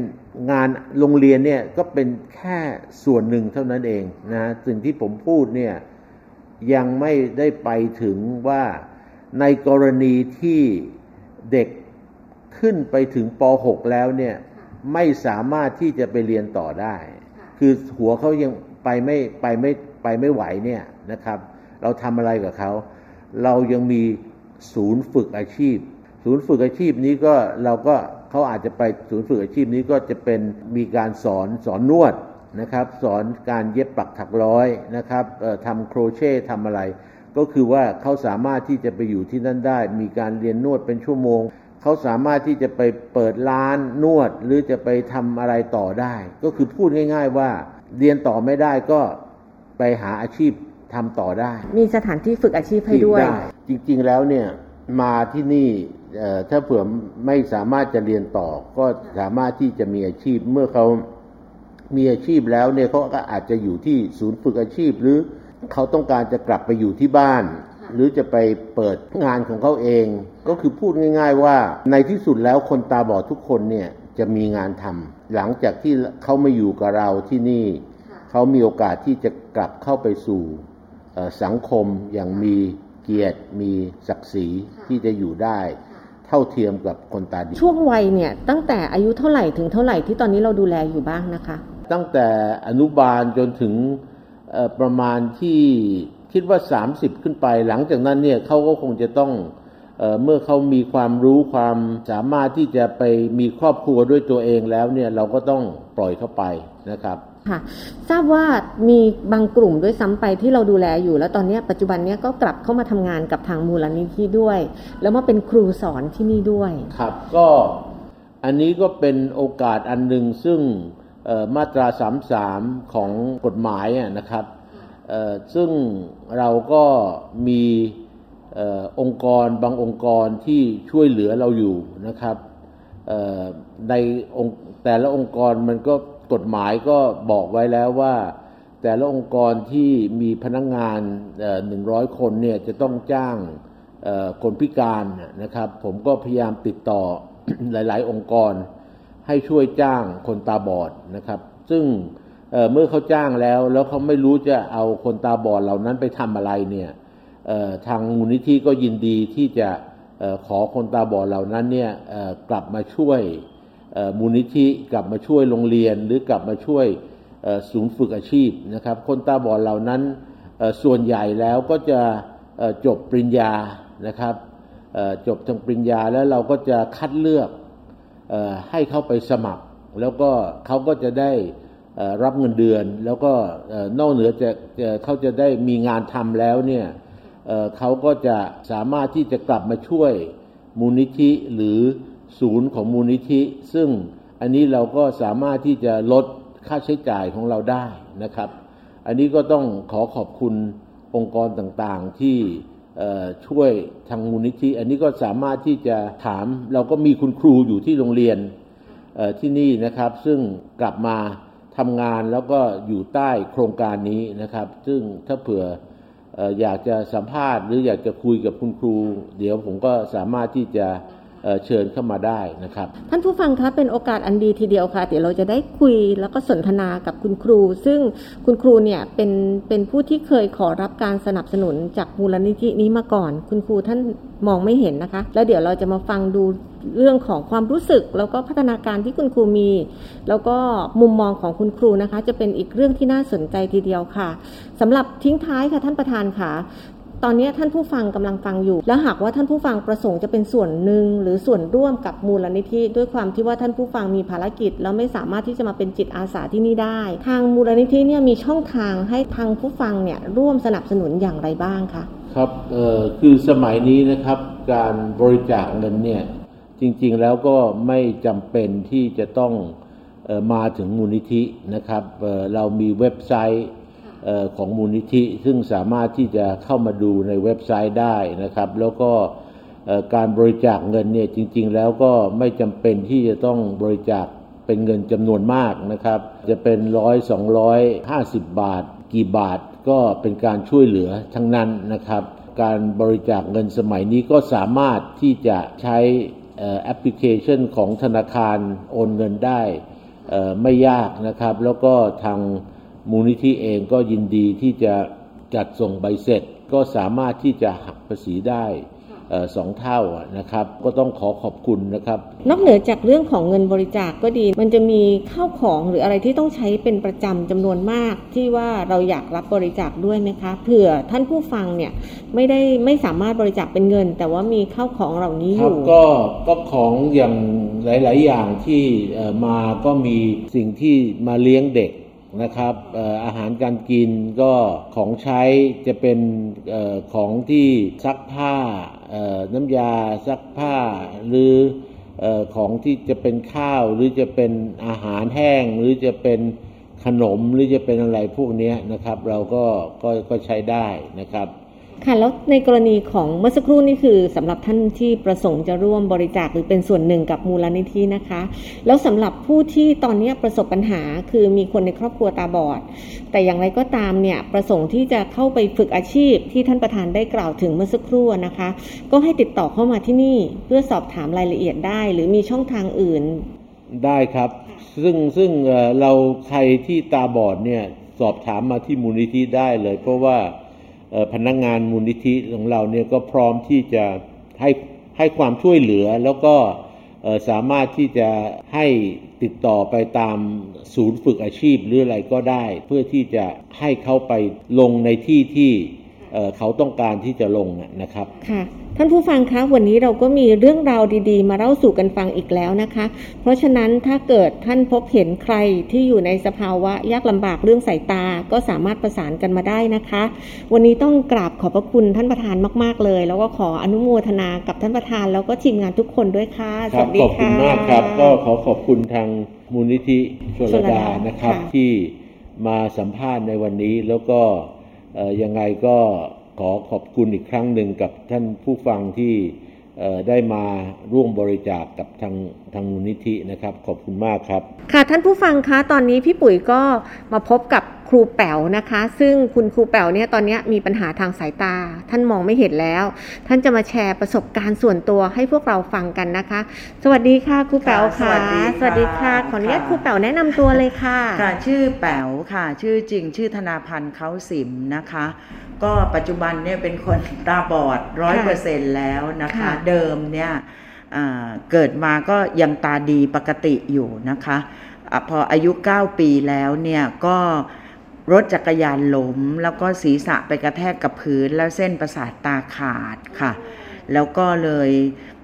งานโรงเรียนเนี่ยก็เป็นแค่ส่วนหนึ่งเท่านั้นเองนะสิ่งที่ผมพูดเนี่ยยังไม่ได้ไปถึงว่า ในกรณีที่เด็กขึ้นไปถึงป .6 แล้วเนี่ยไม่สามารถที่จะไปเรียนต่อได้ คือหัวเขายังไปไม่ไปไม่ไปไม่ไหวเนี่ยนะครับ เราทำอะไรกับเขา เรายังมีศูนย์ฝึกอาชีพ ศูนย์ฝึกอาชีพนี้ก็เราก็เขาอาจจะไปศูนย์ฝึกอาชีพนี้ก็จะเป็นมีการสอนสอนนวดนะครับ สอนการเย็บปักถักร้อยนะครับเอ่อทำโครเช่ทำอะไร ก็คือว่าเขาสามารถที่จะไปอยู่ที่นั่นได้ มีการเรียนนวดเป็นชั่วโมง เขาสามารถที่จะไปเปิดร้านนวด หรือจะไปทำอะไรต่อได้ ก็คือพูดง่าย ๆว่าเรียนต่อไม่ได้ก็ไปหาอาชีพทำต่อได้ มีสถานที่ฝึกอาชีพให้ด้วย จริงๆแล้วเนี่ยมาที่นี่เอ่อถ้าเผื่อไม่สามารถจะเรียนต่อ ก็สามารถที่จะมีอาชีพเมื่อเขามีอาชีพแล้วเนี่ยเขาก็อาจจะอยู่ที่ศูนย์ฝึกอาชีพหรือ เขาต้องการจะกลับไปอยู่ที่บ้าน หรือจะไปเปิดงานของเขาเอง ก็คือพูดง่าย ๆ ว่าในที่สุดแล้วคนตาบอดทุกคนเนี่ยจะมีงานทำหลังจากที่เขามาอยู่กับเราที่นี่ เขามีโอกาสที่จะกลับเข้าไปสู่สังคมอย่างมีเกียรติ มีศักดิ์ศรีที่จะอยู่ได้ เท่าเทียมกับคนตาดีช่วงวัยเนี่ยตั้งแต่อายุเท่าไหร่ถึงเท่าไหร่ที่ตอนนี้เราดูแลอยู่บ้างนะคะ ตั้งแต่อนุบาลจนถึง ประมาณที่คิดว่า 30 ขึ้นไป หลังจากนั้นเนี่ยเขาก็คงจะต้องเอเมื่อเขามีความรู้ความสามารถที่จะไปมีครอบครัวด้วยตัวเองแล้วเนี่ยเราก็ต้องปล่อยเข้าไปนะครับค่ะทราบว่ามีบางกลุ่มด้วยซ้ำไปที่เราดูแลอยู่ แล้วตอนนี้ปัจจุบันนี้ก็กลับเข้ามาทำงานกับทางมูลนิธิด้วย แล้วมาเป็นครูสอนที่นี่ด้วย ครับก็อันนี้ก็เป็นโอกาสอันหนึ่งซึ่ง มาตรา 33 ของกฎหมายนะครับซึ่งเราก็มีองค์กรบางองค์กรที่ช่วยเหลือเราอยู่นะครับในองค์แต่ละองค์กรมันก็กฎหมายก็บอกไว้แล้วว่า แต่ละองค์กรที่มีพนักงงานหนึ่งร้อยคนเนี่ยจะต้องจ้างคนพิการนะครับ ผมก็พยายามติดต่อหลาย ๆ องค์กร ให้ช่วยจ้างคนตาบอดนะครับ ซึ่งเเมื่อเขาจ้างแล้ว แล้วเขาไม่รู้จะเอาคนตาบอดเหล่านั้นไปทำอะไรเนี่ยทางมูลนิธิก็ยินดีที่จะขอคนตาบอดเหล่านั้นเนี่ยกลับมาช่วยมูลนิธิกลับมาช่วยโรงเรียน หรือกลับมาช่วยศูนย์ฝึกอาชีพนะครับ คนตาบอดเหล่านั้นส่วนใหญ่แล้วก็จะจบปริญญานะครับจบทางปริญญาแล้วเราก็จะคัดเลือก ให้เขาไปสมัคร แล้วก็เขาก็จะได้รับเงินเดือน แล้วก็นอกเหนือจะเขาจะได้มีงานทำแล้วเนี่ยเขาก็จะสามารถที่จะกลับมาช่วยมูลนิธิหรือศูนย์ของมูลนิธิ ซึ่งอันนี้เราก็สามารถที่จะลดค่าใช้จ่ายของเราได้นะครับ อันนี้ก็ต้องขอขอบคุณองค์กรต่างๆที่ ช่วยทางมูลนิธิ อันนี้ก็สามารถที่จะถาม เราก็มีคุณครูอยู่ที่โรงเรียนที่นี่นะครับ ซึ่งกลับมาทำงานแล้วก็อยู่ใต้โครงการนี้นะครับ ซึ่งถ้าเผื่ออยากจะสัมภาษณ์ หรืออยากจะคุยกับคุณครู เดี๋ยวผมก็สามารถที่จะ เชิญเข้ามาได้นะครับ ท่านผู้ฟังคะเป็นโอกาสอันดีทีเดียวค่ะ เดี๋ยวเราจะได้คุยแล้วก็สนทนากับคุณครู ซึ่งคุณครูเนี่ยเป็นเป็นผู้ที่เคยขอรับการสนับสนุนจากมูลนิธินี้มาก่อน คุณครูท่านมองไม่เห็นนะคะ แล้วเดี๋ยวเราจะมาฟังดูเรื่องของความรู้สึก แล้วก็พัฒนาการที่คุณครูมี แล้วก็มุมมองของคุณครูนะคะ จะเป็นอีกเรื่องที่น่าสนใจทีเดียวค่ะสำหรับทิ้งท้ายค่ะท่านประธานค่ะ ตอนนี้ท่านผู้ฟังกำลังฟังอยู่ แล้วหากว่าท่านผู้ฟังประสงค์จะเป็นส่วนหนึ่งหรือส่วนร่วมกับมูลนิธิ ด้วยความที่ว่าท่านผู้ฟังมีภารกิจ แล้วไม่สามารถที่จะมาเป็นจิตอาสาที่นี่ได้ ทางมูลนิธิเนี่ยมีช่องทางให้ทางผู้ฟังเนี่ยร่วมสนับสนุนอย่างไรบ้างคะครับเอ่อคือสมัยนี้นะครับการบริจาคเงินเนี่ยจริงๆแล้วก็ไม่จำเป็นที่จะต้องออมาถึงมูลนิธินะครับเเรามีเว็บไซต์ ของมูลนิธิ ซึ่งสามารถที่จะเข้ามาดูในเว็บไซต์ได้นะครับ แล้วก็การบริจาคเงินเนี่ยจริง ๆ แล้วก็ไม่จำเป็นที่จะต้องบริจาคเป็นเงินจำนวนมากนะครับ จะเป็นร้อยสองร้อยห้าสิบบาท กี่บาทก็เป็นการช่วยเหลือทั้งนั้นนะครับ การบริจาคเงินสมัยนี้ก็สามารถที่จะใช้แอปพลิเคชันของธนาคารโอนเงินได้ไม่ยากนะครับ แล้วก็ทาง มูลนิธิเองก็ยินดีที่จะจัดส่งใบเสร็จ ก็สามารถที่จะหักภาษีได้สองเท่านะครับก็ต้องขอขอบคุณนะครับ นอกเหนือจากเรื่องของเงินบริจาคกก็ดี มันจะมีข้าวของหรืออะไรที่ต้องใช้เป็นประจำจำนวนมาก ที่ว่าเราอยากรับบริจาคด้วยไหมคะเผื่อท่านผู้ฟังเนี่ยไม่ได้ไม่สามารถบริจาคเป็นเงิน แต่ว่ามีข้าวของเหล่านี้อยู่ก็ก็ของอย่างหลาย ๆ อย่างที่มาก็มีสิ่งที่มาเลี้ยงเด็ก นะครับอาหารการกินก็ของใช้จะเป็นอของที่ซักผ้าน้ำยาซักผ้าหรือของที่จะเป็นข้าวหรือจะเป็นอาหารแห้ง หรือจะเป็นขนมหรือจะเป็นอะไรพวกนี้นะครับ เราก็ก็ก็ใช้ได้นะครับ ค่ะแล้วในกรณีของเมื่อสักครู่นี่คือสำหรับท่านที่ประสงค์จะร่วมบริจาคหรือเป็นส่วนหนึ่งกับมูลนิธินะคะ แล้วสำหรับผู้ที่ตอนนี้ประสบปัญหาคือมีคนในครอบครัวตาบอด แต่อย่างไรก็ตามเนี่ยประสงค์ที่จะเข้าไปฝึกอาชีพที่ท่านประธานได้กล่าวถึงเมื่อสักครู่นะคะ ก็ให้ติดต่อเข้ามาที่นี่เพื่อสอบถามรายละเอียดได้ หรือมีช่องทางอื่นได้ครับ ซึ่งซึ่งเราใครที่ตาบอดเนี่ยสอบถามมาที่มูลนิธิได้เลย เพราะว่า พนักงานมูลนิธิของเราเนี่ยก็พร้อมที่จะให้ให้ความช่วยเหลือแล้วก็สามารถที่จะให้ติดต่อไปตามศูนย์ฝึกอาชีพหรืออะไรก็ได้ เพื่อที่จะให้เขาไปลงในที่ที่เขาต้องการที่จะลงนะครับค่ะ ท่านผู้ฟังคะวันนี้เราก็มีเรื่องราวดีๆ มาเล่าสู่กันฟังอีกแล้วนะคะ เพราะฉะนั้นถ้าเกิดท่านพบเห็นใครที่อยู่ในสภาวะยากลำบากเรื่องสายตาก็สามารถประสานกันมาได้นะคะ วันนี้ต้องกราบขอบพระคุณท่านประธานมากๆเลย แล้วก็ขออนุโมทนากับท่านประธานแล้วก็ทีมงานทุกคนด้วยค่ะคสรับวัสดีขอบคุณค่ะมากครับก็ขอขอบคุณทางมูลนิธิชลชลดาดานะครับค่ะที่มาสัมภาษณ์ในวันนี้แล้วก็เอ่อยังไงก็ ขอขอบคุณอีกครั้งหนึ่งกับท่านผู้ฟังที่เอ่อได้มาร่วมบริจาคกับทางทางมูลนิธินะครับ ขอบคุณมากครับ ค่ะท่านผู้ฟังคะตอนนี้พี่ปุ๋ยก็มาพบกับครูแป๋วนะคะ ซึ่งคุณครูแป๋วเนี่ยตอนนี้มีปัญหาทางสายตา ท่านมองไม่เห็นแล้ว ท่านจะมาแชร์ประสบการณ์ส่วนตัวให้พวกเราฟังกันนะคะ สวัสดีค่ะครูแป๋วค่ะค่ะสวัสดีค่ะสวัสดีค่ะขออนุญาตค่ะครูแป๋วแนะนำตัวเลยค่ะค่ะชื่อแป๋วค่ะ ชื่อจริงชื่อธนาพันธ์เขาสิมนะคะ ก็ปัจจุบันเนี่ยเป็นคนตาบอดร้อยเปอร์เซ็นแล้วนะคะค่ะเดิมเนี่ยอ่าเกิดมาก็ยังตาดีปกติอยู่นะคะอะพออายุ 9 ปีแล้วเนี่ยก็รถจักรยานล้ม แล้วก็ศีรษะไปกระแทกกับพื้น แล้วเส้นประสาทตาขาดค่ะ แล้วก็เลย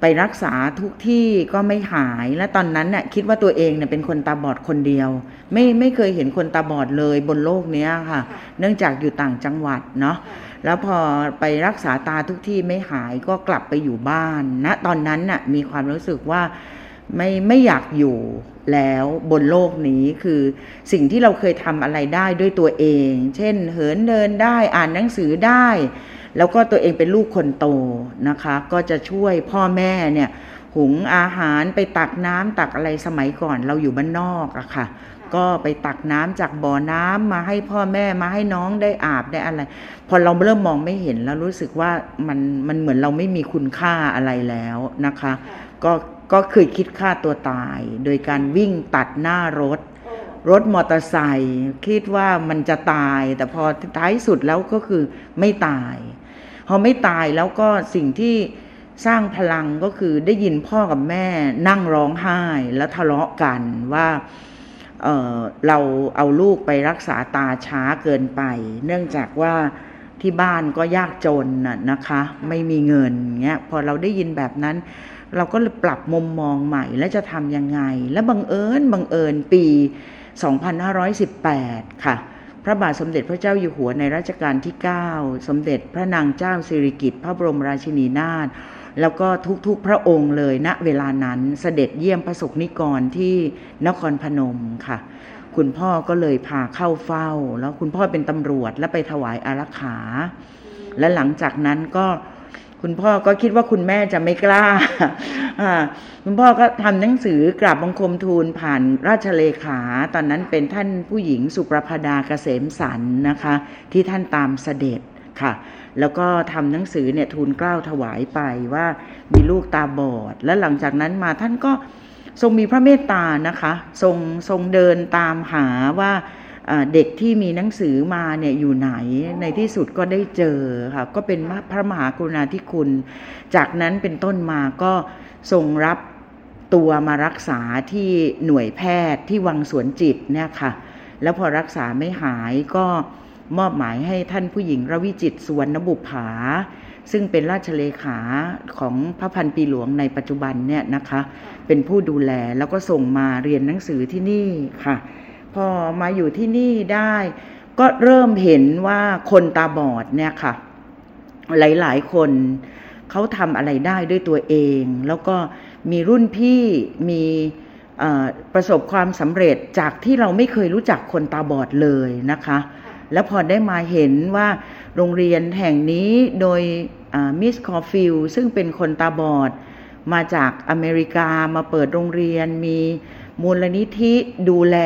ไปรักษาทุกที่ก็ไม่หาย และตอนนั้นน่ะคิดว่าตัวเองเนี่ยเป็นคนตาบอดคนเดียว ไม่ไม่เคยเห็นคนตาบอดเลยบนโลกเนี้ยค่ะ เนื่องจากอยู่ต่างจังหวัดเนาะแล้วพอไปรักษาตาทุกที่ไม่หายก็กลับไปอยู่บ้านณตอนนั้นน่ะมีความรู้สึกว่าไม่ไม่อยากอยู่แล้วบนโลกนี้คือสิ่งที่เราเคยทำอะไรได้ด้วยตัวเอง เช่น เหินเดินได้อ่านหนังสือได้ แล้วก็ตัวเองเป็นลูกคนโตนะคะ ก็จะช่วยพ่อแม่เนี่ยหุงอาหารไปตักน้ำตักอะไรสมัยก่อนเราอยู่บ้านนอกอะค่ะ ก็ไปตักน้ำจากบ่อน้ำมาให้พ่อแม่มาให้น้องได้อาบได้อะไร พอเราเริ่มมองไม่เห็นแล้วรู้สึกว่ามันมันเหมือนเราไม่มีคุณค่าอะไรแล้วนะคะ ก็ก็เคยคิดฆ่าตัวตาย โดยการวิ่งตัดหน้ารถ รถมอเตอร์ไซค์คิดว่ามันจะตาย แต่พอท้ายสุดแล้วก็คือไม่ตาย พอไม่ตายแล้วก็สิ่งที่สร้างพลังก็คือได้ยินพ่อกับแม่นั่งร้องไห้แล้วทะเลาะกันว่าเเราเอาลูกไปรักษาตาช้าเกินไป เนื่องจากว่าที่บ้านก็ยากจนน่ะนะคะ ไม่มีเงินเงี้ยพอเราได้ยินแบบนั้น เราก็ปรับมุมมองใหม่แล้วจะทำยังไง และบังเอิญบังเอิญปี 2518 ค่ะ พระบาทสมเด็จพระเจ้าอยู่หัวในรัชกาลที่ 9 สมเด็จพระนางเจ้าสิริกิติ์พระบรมราชินีนาถแล้วก็ทุกๆพระองค์เลยณเวลานั้นเสด็จเยี่ยมพระสงฆ์นิกรที่นครพนมค่ะ คุณพ่อก็เลยพาเข้าเฝ้า แล้วคุณพ่อเป็นตำรวจแล้วไปถวายอารักขา และหลังจากนั้นก็ คุณพ่อก็คิดว่าคุณแม่จะไม่กล้า คุณพ่อก็ทำหนังสือกราบบังคมทูลผ่านราชเลขา ตอนนั้นเป็นท่านผู้หญิงสุประพดาเกษมสันนะคะ ที่ท่านตามเสด็จค่ะ แล้วก็ทำหนังสือเนี่ยทูลเกล้าถวายไปว่ามีลูกตาบอด และหลังจากนั้นมาท่านก็ทรงมีพระเมตตานะคะ ทรงทรงเดินตามหาว่า เด็กที่มีหนังสือมาเนี่ยอยู่ไหนในที่สุดก็ได้เจอค่ะก็เป็นพระมหากรุณาธิคุณ จากนั้นเป็นต้นมาก็ทรงรับตัวมารักษาที่หน่วยแพทย์ที่วังสวนจิตเนี่ยค่ะ แล้วพอรักษาไม่หายก็มอบหมายให้ท่านผู้หญิงระวิจิตสวรรณบุภา ซึ่งเป็นราชเลขาของพระพันปีหลวงในปัจจุบันเนี่ยนะคะ เป็นผู้ดูแลแล้วก็ส่งมาเรียนหนังสือที่นี่ค่ะ พอมาอยู่ที่นี่ได้ ก็เริ่มเห็นว่าคนตาบอดเนี่ยค่ะ หลายๆ คนเขาทำอะไรได้ด้วยตัวเอง แล้วก็มีรุ่นพี่มีประสบความสำเร็จจากที่เราไม่เคยรู้จักคนตาบอดเลยนะคะ แล้วพอได้มาเห็นว่าโรงเรียนแห่งนี้โดย Miss Caulfield ซึ่งเป็นคนตาบอด มาจากอเมริกามาเปิดโรงเรียนมีมูลนิธิดูแล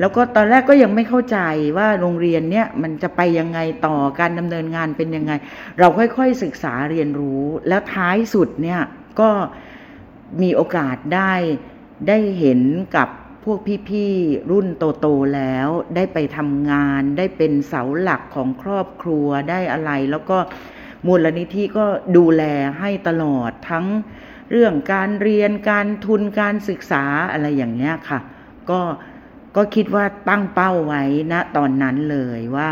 แล้วก็ตอนแรกก็ยังไม่เข้าใจว่าโรงเรียนเนี้ยมันจะไปยังไงต่อการดำเนินงานเป็นยังไง เราค่อยๆศึกษาเรียนรู้ แล้วท้ายสุดเนี่ยก็มีโอกาสได้ได้เห็นกับพวกพี่ๆรุ่นโตๆแล้วได้ไปทำงาน ได้เป็นเสาหลักของครอบครัวได้อะไร แล้วก็มูลนิธิก็ดูแลให้ตลอดทั้งเรื่องการเรียนการทุนการศึกษาอะไรอย่างเงี้ยค่ะ ก็ ก็คิดว่าตั้งเป้าไว้นะตอนนั้นเลยว่า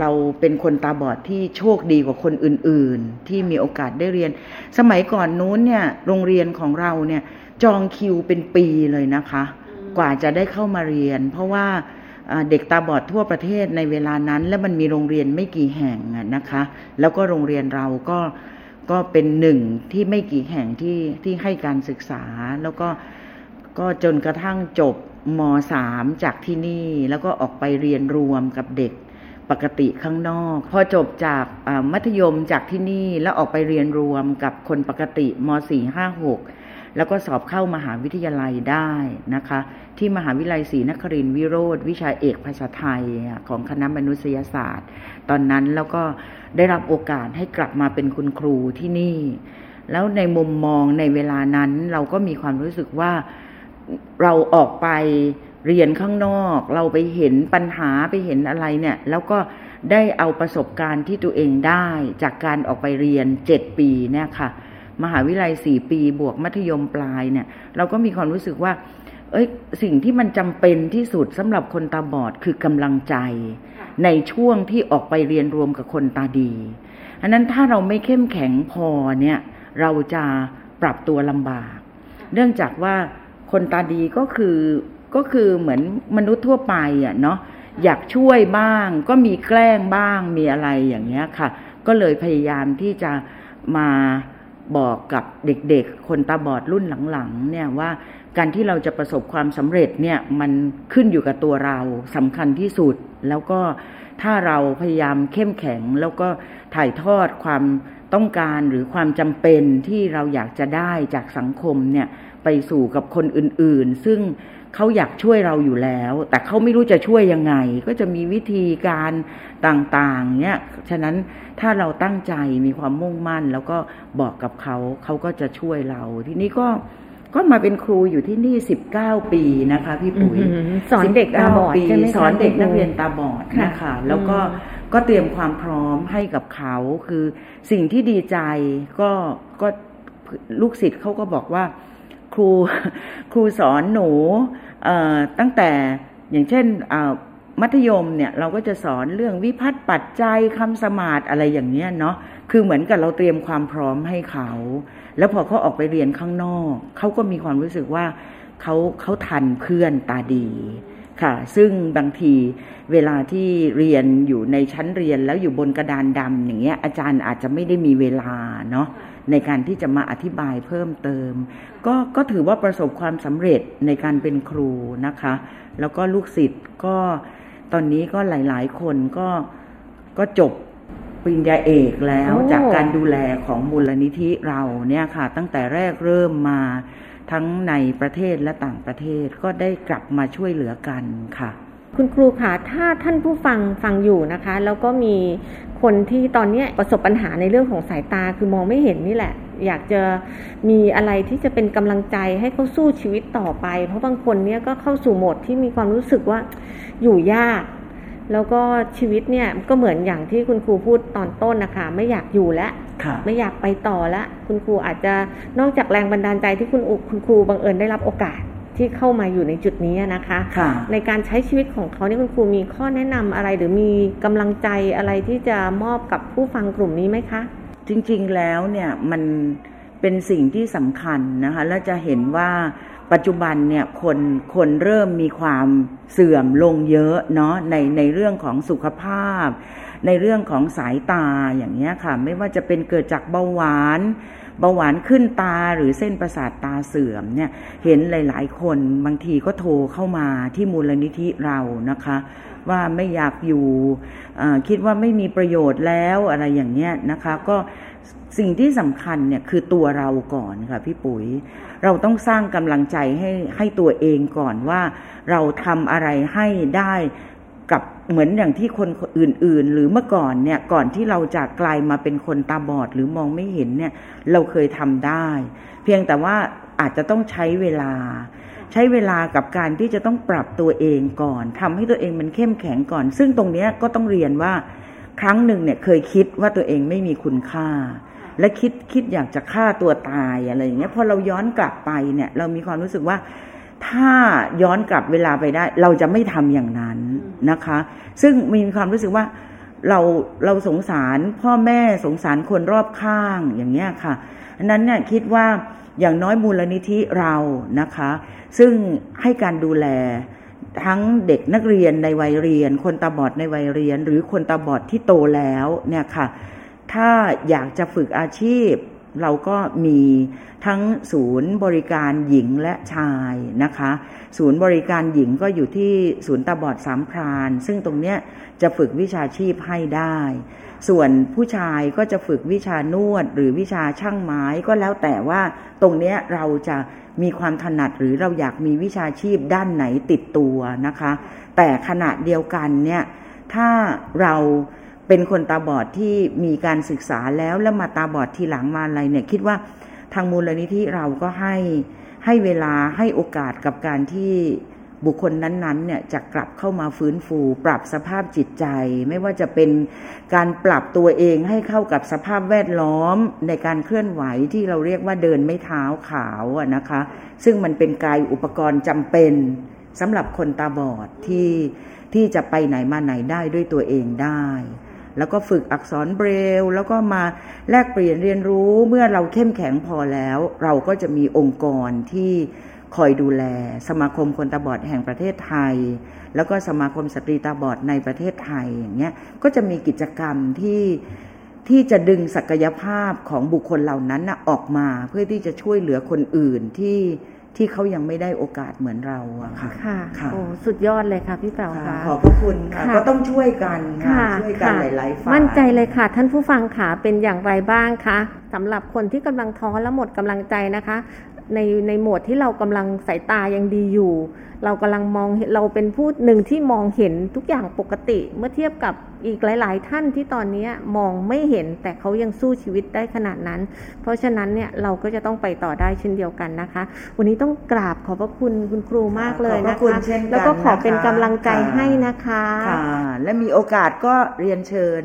เราเป็นคนตาบอดที่โชคดีกว่าคนอื่น ๆ ที่มีโอกาสได้เรียน สมัยก่อนนู้นเนี่ย โรงเรียนของเราเนี่ย จองคิวเป็นปีเลยนะคะ กว่าจะได้เข้ามาเรียน เพราะว่าเด็กตาบอดทั่วประเทศในเวลานั้น และมันมีโรงเรียนไม่กี่แห่งนะคะ แล้วก็โรงเรียนเราก็ก็เป็นหนึ่งที่ไม่กี่แห่งที่ที่ให้การศึกษา แล้วก็ก็จนกระทั่งจบ มสามจากที่นี่แล้วก็ออกไปเรียนรวมกับเด็กปกติข้างนอก พอจบจากมัธยมจากที่นี่แล้วออกไปเรียนรวมกับคนปกติมสี่ห้าหกแล้วก็สอบเข้ามหาวิทยาลัยได้นะคะ ที่มหาวิทยาลัยศรีนครินทร์วิโรธวิชาเอกภาษาไทยของคณะมนุษยศาสตร์ ตอนนั้นแล้วก็ได้รับโอกาสให้กลับมาเป็นคุณครูที่นี่ แล้วในมุมมองในเวลานั้นเราก็มีความรู้สึกว่า เราออกไปเรียนข้างนอก เราไปเห็นปัญหาไปเห็นอะไรเนี่ย แล้วก็ได้เอาประสบการณ์ที่ตัวเองได้จากการออกไปเรียนเจ็ดปีเนี่ยค่ะ มหาวิทยาลัยสี่ปีบวกมัธยมปลายเนี่ย เราก็มีความรู้สึกว่า เอ้ยสิ่งที่มันจำเป็นที่สุดสำหรับคนตาบอดคือกำลังใจ ในช่วงที่ออกไปเรียนรวมกับคนตาดีอันนั้นถ้าเราไม่เข้มแข็งพอเนี่ย เราจะปรับตัวลำบาก เนื่องจากว่า คนตาดีก็คือก็คือเหมือนมนุษย์ทั่วไปอะเนาะอยากช่วยบ้าง ก็มีแกล้งบ้างมีอะไรอย่างเงี้ยค่ะ ก็เลยพยายามที่จะมาบอกกับเด็กๆ คนตาบอดรุ่นหลังๆเนี่ยว่าการที่เราจะประสบความสำเร็จเนี่ยมันขึ้นอยู่กับตัวเราสำคัญที่สุด แล้วก็ถ้าเราพยายามเข้มแข็ง แล้วก็ถ่ายทอดความต้องการหรือความจำเป็นที่เราอยากจะได้จากสังคมเนี่ย ไปสู่กับคนอื่น ๆ ซึ่งเขาอยากช่วยเราอยู่แล้ว แต่เขาไม่รู้จะช่วยยังไง ก็จะมีวิธีการต่างๆเนี่ยฉะนั้นถ้าเราตั้งใจมีความมุ่งมั่น แล้วก็บอกกับเขาเขาก็จะช่วยเรา ทีนี้ก็ก็มาเป็นครูอยู่ที่นี่สิบเก้าปีนะคะ พี่ปุ๋ยสอนเด็กตาบอดใช่ไหมสอนเด็กนักเรียนตาบอดนะคะแล้วก็ก็เตรียมความพร้อมให้กับเขาคือสิ่งที่ดีใจก็ก็ลูกศิษย์เขาก็บอกว่า ครูครูสอนหนูตั้งแต่อย่างเช่นมัธยมเนี่ยเราก็จะสอนเรื่องวิพัฒน์ปัจจัยคำสมาธิอะไรอย่างเงี้ยเนาะคือเหมือนกับเราเตรียมความพร้อมให้เขา แล้วพอเขาออกไปเรียนข้างนอก เขาก็มีความรู้สึกว่าเขาเขาทันเพื่อนตาดีค่ะ ซึ่งบางทีเวลาที่เรียนอยู่ในชั้นเรียนแล้วอยู่บนกระดานดำอย่างเงี้ยอาจารย์อาจจะไม่ได้มีเวลาเนาะ ในการที่จะมาอธิบายเพิ่มเติม ก็ก็ถือว่าประสบความสำเร็จในการเป็นครูนะคะ แล้วก็ลูกศิษย์ก็ตอนนี้ก็หลาย ๆ คนก็ก็จบปริญญาเอกแล้วจากการดูแลของมูลนิธิเราเนี่ยค่ะ ตั้งแต่แรกเริ่มมาทั้งในประเทศและต่างประเทศก็ได้กลับมาช่วยเหลือกันค่ะ คุณครูคะถ้าท่านผู้ฟังฟังอยู่นะคะ แล้วก็มีคนที่ตอนนี้ประสบปัญหาในเรื่องของสายตาคือมองไม่เห็นนี่แหละ อยากจะมีอะไรที่จะเป็นกำลังใจให้เขาสู้ชีวิตต่อไป เพราะบางคนเนี่ยก็เข้าสู่โหมดที่มีความรู้สึกว่าอยู่ยาก แล้วก็ชีวิตเนี่ยก็เหมือนอย่างที่คุณครูพูดตอนต้นนะคะ ไม่อยากอยู่แล้วไม่อยากไปต่อแล้วคุณครูอาจจะนอกจากแรงบันดาลใจที่คุณคุณครูบังเอิญได้รับโอกาส ที่เข้ามาอยู่ในจุดนี้นะคะคะในการใช้ชีวิตของเขานี่คุณครูมีข้อแนะนำอะไร หรือมีกำลังใจอะไรที่จะมอบกับผู้ฟังกลุ่มนี้ไหมคะ จริงๆแล้วเนี่ยมันเป็นสิ่งที่สำคัญนะคะและจะเห็นว่าปัจจุบันเนี่ยคนคนเริ่มมีความเสื่อมลงเยอะเนาะในในเรื่องของสุขภาพ ในเรื่องของสายตาอย่างเงี้ยค่ะ ไม่ว่าจะเป็นเกิดจากเบาหวาน เบาหวานขึ้นตาหรือเส้นประสาทตาเสื่อมเนี่ยเห็นหลาย ๆ คนบางทีก็โทรเข้ามาที่มูลนิธิเรานะคะ ว่าไม่อยากอยู่คิดว่าไม่มีประโยชน์แล้วอะไรอย่างเงี้ยนะคะ ก็สิ่งที่สำคัญเนี่ยคือตัวเราก่อนค่ะพี่ปุ๋ย เราต้องสร้างกำลังใจให้ให้ตัวเองก่อนว่า เราทำอะไรให้ได้กับ เหมือนอย่างที่คนอื่น ๆ หรือเมื่อก่อนเนี่ยก่อนที่เราจะกลายมาเป็นคนตาบอดหรือมองไม่เห็นเนี่ยเราเคยทำได้ เพียงแต่ว่าอาจจะต้องใช้เวลา ใช้เวลากับการที่จะต้องปรับตัวเองก่อนทำให้ตัวเองมันเข้มแข็งก่อน ซึ่งตรงนี้ก็ต้องเรียนว่าครั้งหนึ่งเนี่ยเคยคิดว่าตัวเองไม่มีคุณค่า และคิดคิดอยากจะฆ่าตัวตายอะไรอย่างเงี้ยพอเราย้อนกลับไปเนี่ยเรามีความรู้สึกว่า ถ้าย้อนกลับเวลาไปได้ เราจะไม่ทำอย่างนั้นนะคะ ซึ่งมีความรู้สึกว่าเราเราสงสารพ่อแม่สงสารคนรอบข้างอย่างเงี้ยค่ะอันนั้นเนี่ยคิดว่าอย่างน้อยมูลนิธิเรานะคะ ซึ่งให้การดูแลทั้งเด็กนักเรียนในวัยเรียน คนตาบอดในวัยเรียน หรือคนตาบอดที่โตแล้วเนี่ยค่ะ ถ้าอยากจะฝึกอาชีพ เราก็มีทั้งศูนย์บริการหญิงและชายนะคะ ศูนย์บริการหญิงก็อยู่ที่ศูนย์ตาบอดสามพราน ซึ่งตรงเนี้ยจะฝึกวิชาชีพให้ได้ ส่วนผู้ชายก็จะฝึกวิชานวดหรือวิชาช่างไม้ก็แล้วแต่ว่าตรงเนี้ยเราจะมีความถนัดหรือเราอยากมีวิชาชีพด้านไหนติดตัวนะคะ แต่ขณะเดียวกันเนี่ยถ้าเรา เป็นคนตาบอดที่มีการศึกษาแล้วแล้วมาตาบอดทีหลังมาอะไรเนี่ย คิดว่าทางมูลนิธิเราก็ให้ให้เวลาให้โอกาสกับการที่บุคคลนั้นๆเนี่ยจะกลับเข้ามาฟื้นฟู ปรับสภาพจิตใจ ไม่ว่าจะเป็นการปรับตัวเองให้เข้ากับสภาพแวดล้อมในการเคลื่อนไหวที่เราเรียกว่าเดินไม่เท้าขาวนะคะ ซึ่งมันเป็นกายอุปกรณ์จำเป็นสำหรับคนตาบอดที่ที่จะไปไหนมาไหนได้ด้วยตัวเองได้ แล้วก็ฝึกอักษรเบรล แล้วก็มาแลกเปลี่ยนเรียนรู้เมื่อเราเข้มแข็งพอแล้ว เราก็จะมีองค์กรที่คอยดูแล สมาคมคนตาบอดแห่งประเทศไทย แล้วก็สมาคมสตรีตาบอดในประเทศไทยอย่างเงี้ยก็จะมีกิจกรรมที่ที่จะดึงศักยภาพของบุคคลเหล่านั้นนะออกมา เพื่อที่จะช่วยเหลือคนอื่นที่ ที่เขายังไม่ได้โอกาสเหมือนเราอะค่ะค่ะโอ้สุดยอดเลยค่ะพี่แป๋วค่ะขอบพระคุณค่ะก็ต้องช่วยกันค่ะช่วยกันหลายๆฝ่ายมั่นใจเลยค่ะ ท่านผู้ฟังค่ะเป็นอย่างไรบ้างคะสำหรับคนที่กำลังท้อและหมดกำลังใจนะคะ ในในโหมดที่เรากำลังสายตายังดีอยู่ เรากำลังมองเราเป็นผู้หนึ่งที่มองเห็นทุกอย่างปกติ เมื่อเทียบกับอีกหลาย ๆ ท่านที่ตอนนี้มองไม่เห็นแต่เขายังสู้ชีวิตได้ขนาดนั้น เพราะฉะนั้นเนี่ยเราก็จะต้องไปต่อได้เช่นเดียวกันนะคะ วันนี้ต้องกราบขอบพระคุณคุณครูมากเลยนะคะแล้วก็ขอเป็นกำลังใจให้นะคะค่ะและมีโอกาสก็เรียนเชิญ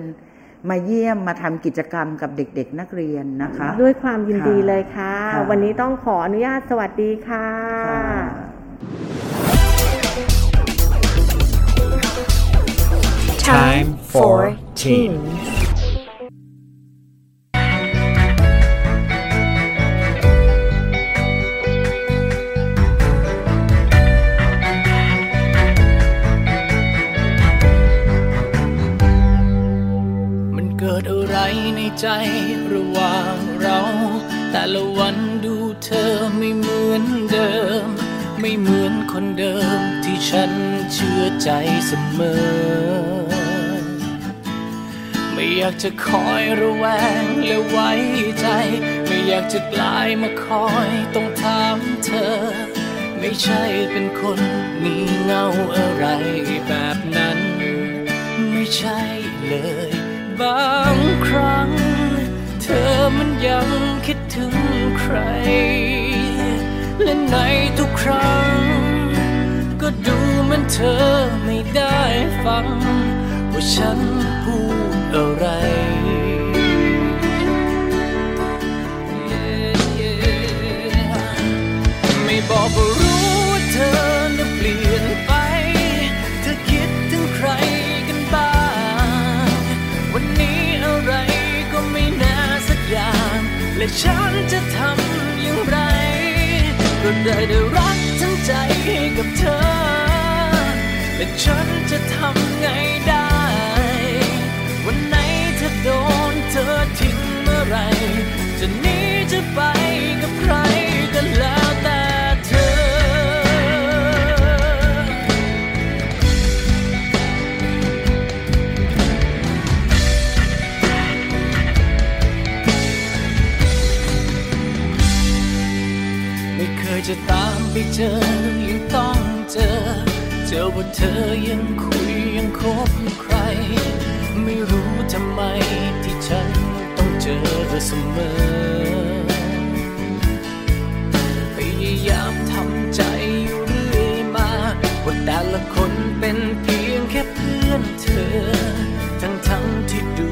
มาเยี่ยมมาทำกิจกรรมกับเด็ก ๆ นักเรียนนะคะ ด้วยความยินดีเลยค่ะ วันนี้ต้องขออนุญาตสวัสดีค่ะ Time for Teens. มันเกิดอะไรในใจระหว่างเรา แต่ละวันดูเธอไม่เหมือนเดิม ไม่เหมือนคนเดิมที่ฉันเชื่อใจเสมอ ไม่อยากจะคอยระแวงและไว้ใจ ไม่อยากจะกลายมาคอยต้องถามเธอ ไม่ใช่เป็นคนมีเงาอะไรแบบนั้น ไม่ใช่เลย บางครั้ง เธอมันยังคิดถึงใคร และในทุกครั้ง ก็ดูมันเธอไม่ได้ฟัง ว่าฉันพูดอะไร ไม่บอกก็รู้ว่าเธอน่ะเปลี่ยนไป เธอคิดถึงใครกันบ้าง วันนี้อะไรก็ไม่น่าสักอย่าง และฉันจะทำอย่างไรก็ได้ได้รักทั้งใจกับเธอ และฉันจะทำไงได้ ไปกับใครก็แล้วแต่เธอ ไม่เคยจะตามไปเจอยังต้องเจอ เจอว่าเธอยังคุยยังคบใคร ไม่รู้ทำไมที่ฉันต้องเจอเสมอ ยายามทำใจอยู่เรื่อยมา ว่าแต่ละคนเป็นเพียงแค่เพื่อนเธอ ทั้งทั้งที่ดู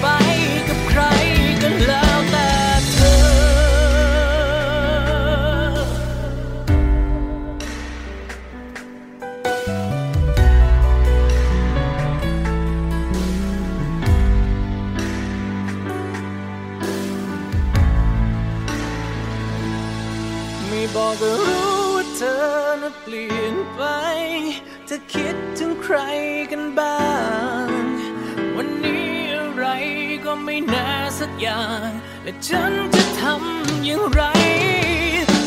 ไปกับใครก็แล้วแต่เธอ ไม่บอกก็รู้ว่าเธอน่ะเปลี่ยนไป เธอคิดถึงใครกันบ้าง ไม่น่าสักอย่าง และฉันจะทำอย่างไร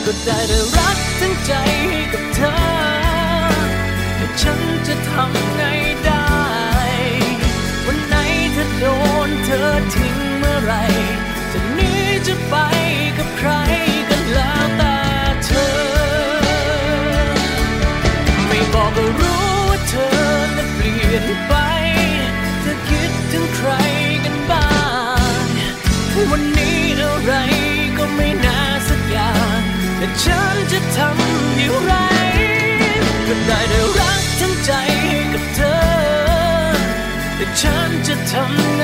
ก็ได้แต่รักทั้งใจให้กับเธอแต่ฉันจะทำไงได้ วันไหนเธอโดนเธอทิ้งเมื่อไหรจะหนีจะไปกับใครกันแล้วแต่เธอ ไม่บอกก็รู้ว่าเธอน่ะเปลี่ยนไป ไรก็ไม่น่าสักอย่างแต่ฉันจะทำอย่างไรก็ได้แต่รักทั้งใจให้กับเธอ แต่ฉันจะทำไง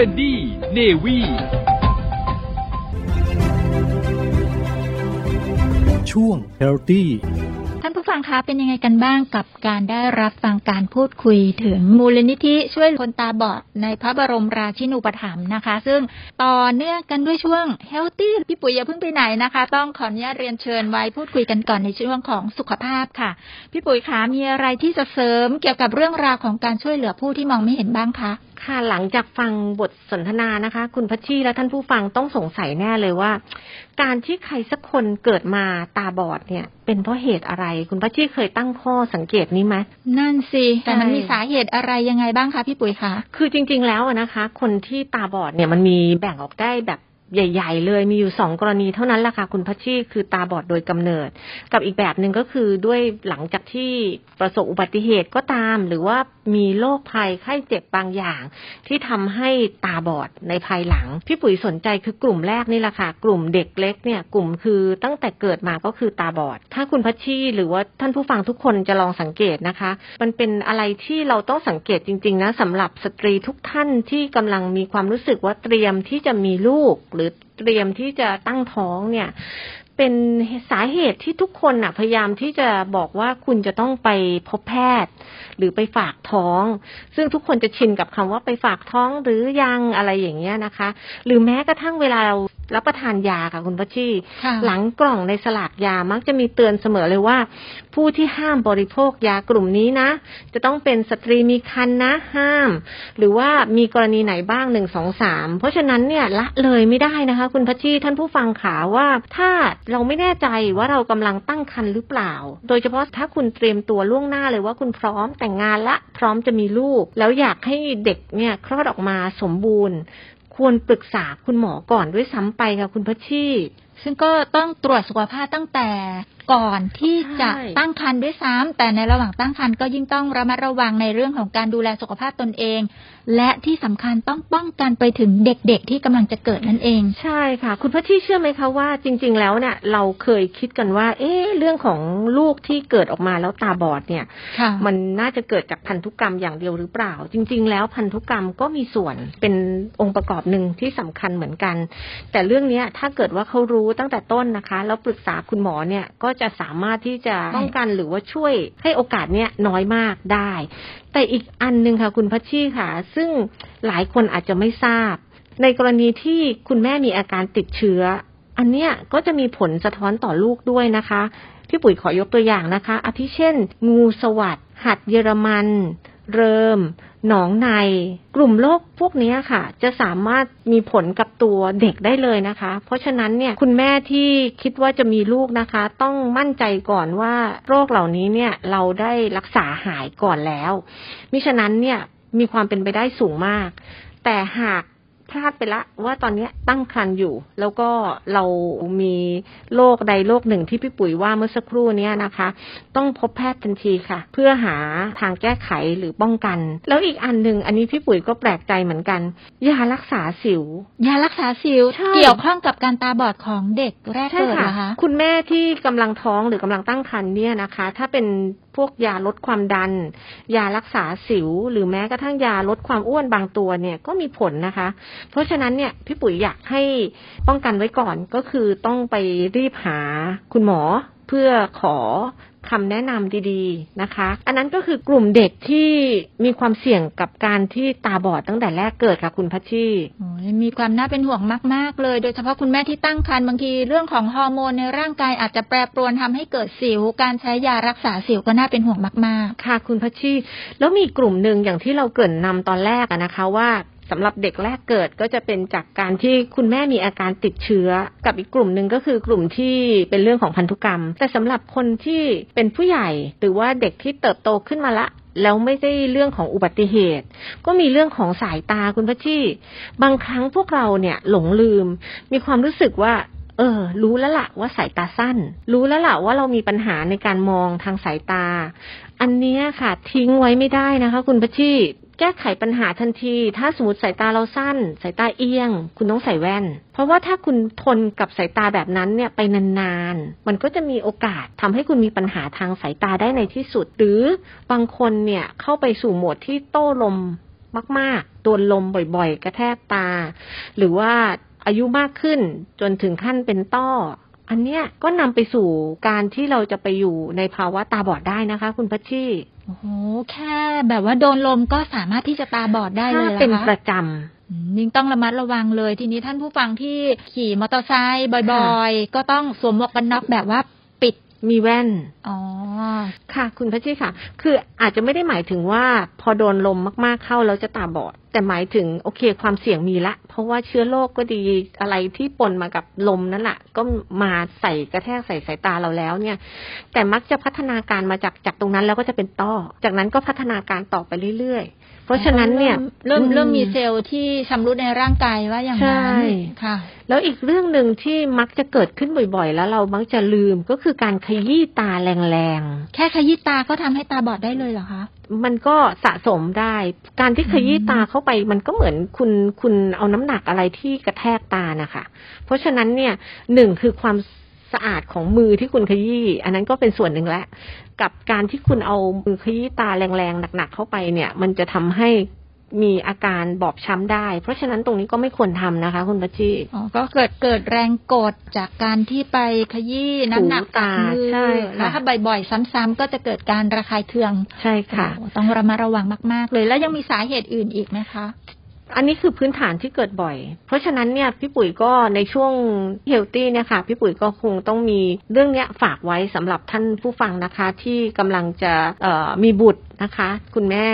รนดี้เนวีช่วง Healthy ท่านผู้ฟังคะเป็นยังไงกันบ้างกับการได้รับฟังการพูดคุยถึงมูลนิธิช่วยคนตาบอดในพระบรมราชินูปถัมภ์นะคะ ซึ่งต่อเนื่องกันด้วยช่วง Healthy พี่ปุ๋ยอย่าเพิ่งไปไหนนะคะ ต้องขออนุญาตเรียนเชิญไว้พูดคุยกันก่อนในช่วงของสุขภาพค่ะ พี่ปุ๋ยคะมีอะไรที่จะเสริมเกี่ยวกับเรื่องราวของการช่วยเหลือผู้ที่มองไม่เห็นบ้างคะ ค่ะหลังจากฟังบทสนทนานะคะ คุณพัชชีและท่านผู้ฟังต้องสงสัยแน่เลยว่า การที่ใครสักคนเกิดมาตาบอดเนี่ย เป็นเพราะเหตุอะไร คุณพัชชีเคยตั้งข้อสังเกตนี้ไหมนั่นสิแต่มันใช่มีสาเหตุอะไรยังไงบ้างคะพี่ปุ๋ยคะคือจริง ๆ แล้วอะนะคะ คนที่ตาบอดเนี่ยมันมีแบ่งออกได้แบบ ใหญ่ ๆ เลยมีอยู่สองกรณีเท่านั้นแหละค่ะคุณพัชชีคือตาบอดโดยกำเนิด กับอีกแบบหนึ่งก็คือด้วยหลังจากที่ประสบอุบัติเหตุก็ตาม หรือว่ามีโรคภัยไข้เจ็บบางอย่าง ที่ทำให้ตาบอดในภายหลังพี่ปุ๋ยสนใจคือกลุ่มแรกนี่แหละค่ะ กลุ่มเด็กเล็กเนี่ยกลุ่มคือตั้งแต่เกิดมาก็คือตาบอด ถ้าคุณพัชชีหรือว่าท่านผู้ฟังทุกคนจะลองสังเกตนะคะ มันเป็นอะไรที่เราต้องสังเกตจริง ๆ นะสำหรับสตรีทุกท่านที่กำลังมีความรู้สึกว่าเตรียมที่จะมีลูกหรือเตรียมที่จะตั้งท้องเนี่ย เป็นสาเหตุที่ทุกคนน่ะ พยายามที่จะบอกว่าคุณจะต้องไปพบแพทย์ หรือไปฝากท้อง ซึ่งทุกคนจะชินกับคำว่าไปฝากท้องหรือยังอะไรอย่างเงี้ยนะคะ หรือแม้กระทั่งเวลาเรา รับประทานยาค่ะคุณพัชชีค่ะหลังกล่องในสลากยามักจะมีเตือนเสมอเลยว่า ผู้ที่ห้ามบริโภคยากลุ่มนี้นะ จะต้องเป็นสตรีมีครรภ์นะห้าม หรือว่ามีกรณีไหนบ้างหนึ่งสองสามเพราะฉะนั้นเนี่ยละเลยไม่ได้นะคะ คุณพัชชีท่านผู้ฟังขาว่าถ้าเราไม่แน่ใจว่าเรากำลังตั้งครรภ์หรือเปล่า โดยเฉพาะถ้าคุณเตรียมตัวล่วงหน้าเลยว่าคุณพร้อมแต่งงานละพร้อมจะมีลูก แล้วอยากให้เด็กเนี่ยคลอดออกมาสมบูรณ์ ควรปรึกษาคุณหมอก่อนด้วยซ้ำไปค่ะคุณพัชชีซึ่งก็ต้องตรวจสุขภาพตั้งแต่ ก่อนที่จะใช่ตั้งครรภ์ด้วยซ้ำแต่ในระหว่างตั้งครรภ์ก็ยิ่งต้องระมัดระวังในเรื่องของการดูแลสุขภาพตนเอง และที่สำคัญต้องป้องกันไปถึงเด็กๆ ที่กำลังจะเกิดนั่นเอง ใช่ค่ะ คุณพัชชีเชื่อไหมคะว่าจริง ๆ แล้วเนี่ยเราเคยคิดกันว่า เอ๊ะเรื่องของลูกที่เกิดออกมาแล้วตาบอดเนี่ยค่ะมันน่าจะเกิดจากพันธุกรรมอย่างเดียวหรือเปล่า จริง ๆ แล้วพันธุกรรมก็มีส่วนเป็นองค์ประกอบหนึ่งที่สำคัญเหมือนกัน แต่เรื่องเนี้ยถ้าเกิดว่าเขารู้ตั้งแต่ต้นนะคะ แล้วปรึกษาคุณหมอเนี่ยก็จะสามารถที่จะป้องกันหรือว่าช่วยให้โอกาสเนี้ยน้อยมากได้ แต่อีกอันหนึ่งค่ะคุณพัชชีค่ะ ซึ่งหลายคนอาจจะไม่ทราบ ในกรณีที่คุณแม่มีอาการติดเชื้อ อันเนี้ยก็จะมีผลสะท้อนต่อลูกด้วยนะคะพี่ปุ๋ยขอยกตัวอย่างนะคะอาทิเช่น งูสวัสดหัดเยอรมัน เริม หนองใน กลุ่มโรคพวกนี้ค่ะ จะสามารถมีผลกับตัวเด็กได้เลยนะคะ เพราะฉะนั้นเนี่ยคุณแม่ที่คิดว่าจะมีลูกนะคะ ต้องมั่นใจก่อนว่าโรคเหล่านี้เนี่ยเราได้รักษาหายก่อนแล้ว มิฉะนั้นเนี่ยมีความเป็นไปได้สูงมาก แต่หาก พลาดไปละว่าตอนเนี้ยตั้งครรภ์อยู่ แล้วก็เรามีโรคใดโรคหนึ่งที่พี่ปุ๋ยว่าเมื่อสักครู่เนี้ยนะคะ ต้องพบแพทย์ทันทีค่ะ เพื่อหาทางแก้ไขหรือป้องกัน แล้วอีกอันหนึ่งอันนี้พี่ปุ๋ยก็แปลกใจเหมือนกันยารักษาสิวยารักษาสิวใช่เกี่ยวข้องกับการตาบอดของเด็กแรกใช่เกิดค่ะเหรอคะคุณแม่ที่กำลังท้องหรือกำลังตั้งครรภ์เนี่ยนะคะ ถ้าเป็นพวกยาลดความดัน ยารักษาสิว หรือแม้กระทั่งยาลดความอ้วนบางตัวเนี่ยก็มีผลนะคะ เพราะฉะนั้นเนี่ยพี่ปุ๋ยอยากให้ป้องกันไว้ก่อนก็คือต้องไปรีบหาคุณหมอเพื่อขอ คำแนะนำดีๆนะคะ อันนั้นก็คือกลุ่มเด็กที่มีความเสี่ยงกับการที่ตาบอดตั้งแต่แรกเกิดค่ะคุณพัชชีโอ้ยมีความน่าเป็นห่วงมาก ๆ เลย โดยเฉพาะคุณแม่ที่ตั้งครรภ์บางทีเรื่องของฮอร์โมนในร่างกายอาจจะแปรปรวนทำให้เกิดสิว การใช้ยารักษาสิวก็น่าเป็นห่วงมากค่ะ คุณพัชชีแล้วมีกลุ่มหนึ่งอย่างที่เราเกริ่นนำตอนแรกอะนะคะว่า สำหรับเด็กแรกเกิดก็จะเป็นจากการที่คุณแม่มีอาการติดเชื้อ กับอีกกลุ่มหนึ่งก็คือกลุ่มที่เป็นเรื่องของพันธุกรรม แต่สำหรับคนที่เป็นผู้ใหญ่ หรือว่าเด็กที่เติบโตขึ้นมาละแล้วไม่ได้เรื่องของอุบัติเหตุ ก็มีเรื่องของสายตาคุณพัชชีบางครั้งพวกเราเนี่ยหลงลืม มีความรู้สึกว่า เออ รู้แล้วล่ะว่าสายตาสั้น รู้แล้วล่ะว่าเรามีปัญหาในการมองทางสายตา อันนี้ค่ะทิ้งไว้ไม่ได้นะคะ คุณพัชชีแก้ไขปัญหาทันที ถ้าสมมติสายตาเราสั้น สายตาเอียง คุณต้องใส่แว่น เพราะว่าถ้าคุณทนกับสายตาแบบนั้นเนี่ยไปนานๆ มันก็จะมีโอกาสทำให้คุณมีปัญหาทางสายตาได้ในที่สุด หรือบางคนเนี่ยเข้าไปสู่โหมดที่โต้ลมมากๆโดนลมบ่อยๆ กระแทกตา หรือว่าอายุมากขึ้นจนถึงขั้นเป็นต้อ อันเนี้ยก็นำไปสู่การที่เราจะไปอยู่ในภาวะตาบอดได้นะคะ คุณพัชชีๆโอ้โหแค่แบบว่าโดนลมก็สามารถที่จะตาบอดได้เลยถ้าเหรอเป็นคะประจอืมยิ่งต้องระมัดระวังเลย ทีนี้ท่านผู้ฟังที่ขี่มอเตอร์ไซค์บ่อยๆ ก็ต้องสวมหมวกกันน็อกแบบว่าปิดำมีแว่น อ๋อ ค่ะ คุณพัชชีค่ะ คืออาจจะไม่ได้หมายถึงว่าพอโดนลมมากๆเข้าแล้วจะตาบอด แต่หมายถึงโอเคความเสี่ยงมีละ เพราะว่าเชื้อโรคก็ดีอะไรที่ปนมากับลมนั่นแหละก็มาใส่กระแทกใส่สายตาเราแล้วเนี่ย แต่มักจะพัฒนาการมาจากจากตรงนั้นแล้วก็จะเป็นต้อ จากนั้นก็พัฒนาการต่อไปเรื่อยๆ เพราะฉะนั้นเนี่ยเริ่มเริ่มมีเซลล์ที่ชำรุดในร่างกายว่าอย่างนั้นใช่ค่ะ แล้วอีกเรื่องหนึ่งที่มักจะเกิดขึ้นบ่อยๆ แล้วเรามักจะลืมก็คือการขยี้ตาแรงแค่ขยี้ตาก็ทำให้ตาบอดได้เลยเหรอคะๆ มันก็สะสมได้ การที่ขยี้ตาเข้าไป มันก็เหมือนคุณคุณเอาน้ำหนักอะไรที่กระแทกตานะคะ เพราะฉะนั้นเนี่ยหนึ่งคือความสะอาดของมือที่คุณขยี้อันนั้นก็เป็นส่วนหนึ่งแล้วกับการที่คุณเอามือขยี้ตาแรงๆหนักๆเข้าไปเนี่ย มันจะทำให้ มีอาการบอบช้ำได้ เพราะฉะนั้นตรงนี้ก็ไม่ควรทำนะคะ คุณปัจจีอ๋อก็เกิดเกิดแรงกดจากการที่ไปขยี้น้ำหนักถูตามือใช่ค่ะแล้วถ้าบ่อยๆ ซ้ำๆก็จะเกิดการระคายเคือง ใช่ค่ะโอ้ต้องระมัดระวังมากๆ เลยแล้วยังมีสาเหตุอื่นอีกไหมคะอันนี้คือพื้นฐานที่เกิดบ่อย เพราะฉะนั้นเนี่ยพี่ปุ๋ยก็ในช่วงเฮลตี้เนี่ยค่ะ พี่ปุ๋ยก็คงต้องมีเรื่องเนี้ยฝากไว้สำหรับท่านผู้ฟังนะคะ ที่กำลังจะเอ่อมีบุตรนะคะ คุณแม่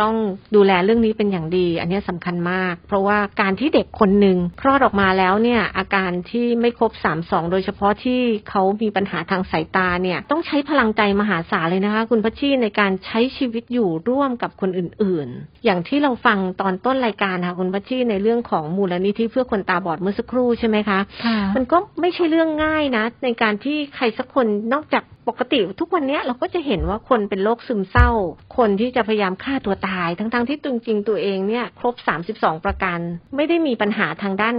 ต้องดูแลเรื่องนี้เป็นอย่างดี อันนี้สำคัญมาก เพราะว่าการที่เด็กคนหนึ่งคลอดออกมาแล้วเนี่ย อาการที่ไม่ครบสามสองโดยเฉพาะที่เขามีปัญหาทางสายตาเนี่ย ต้องใช้พลังใจมหาศาลเลยนะคะ คุณพัชชีในการใช้ชีวิตอยู่ร่วมกับคนอื่น ๆ อย่างที่เราฟังตอนต้นรายการค่ะคุณพัชชีในเรื่องของมูลนิธิเพื่อคนตาบอดเมื่อสักครู่ใช่ไหมคะค่ะมันก็ไม่ใช่เรื่องง่ายนะ ในการที่ใครสักคนนอกจากปกติทุกวันนี้เราก็จะเห็นว่าคนเป็นโรคซึมเศร้า คนที่จะพยายามฆ่าตัวตาย ทั้งๆที่จริงๆตัวเองเนี่ยครบ 32 ประการ ไม่ได้มีปัญหาทางด้าน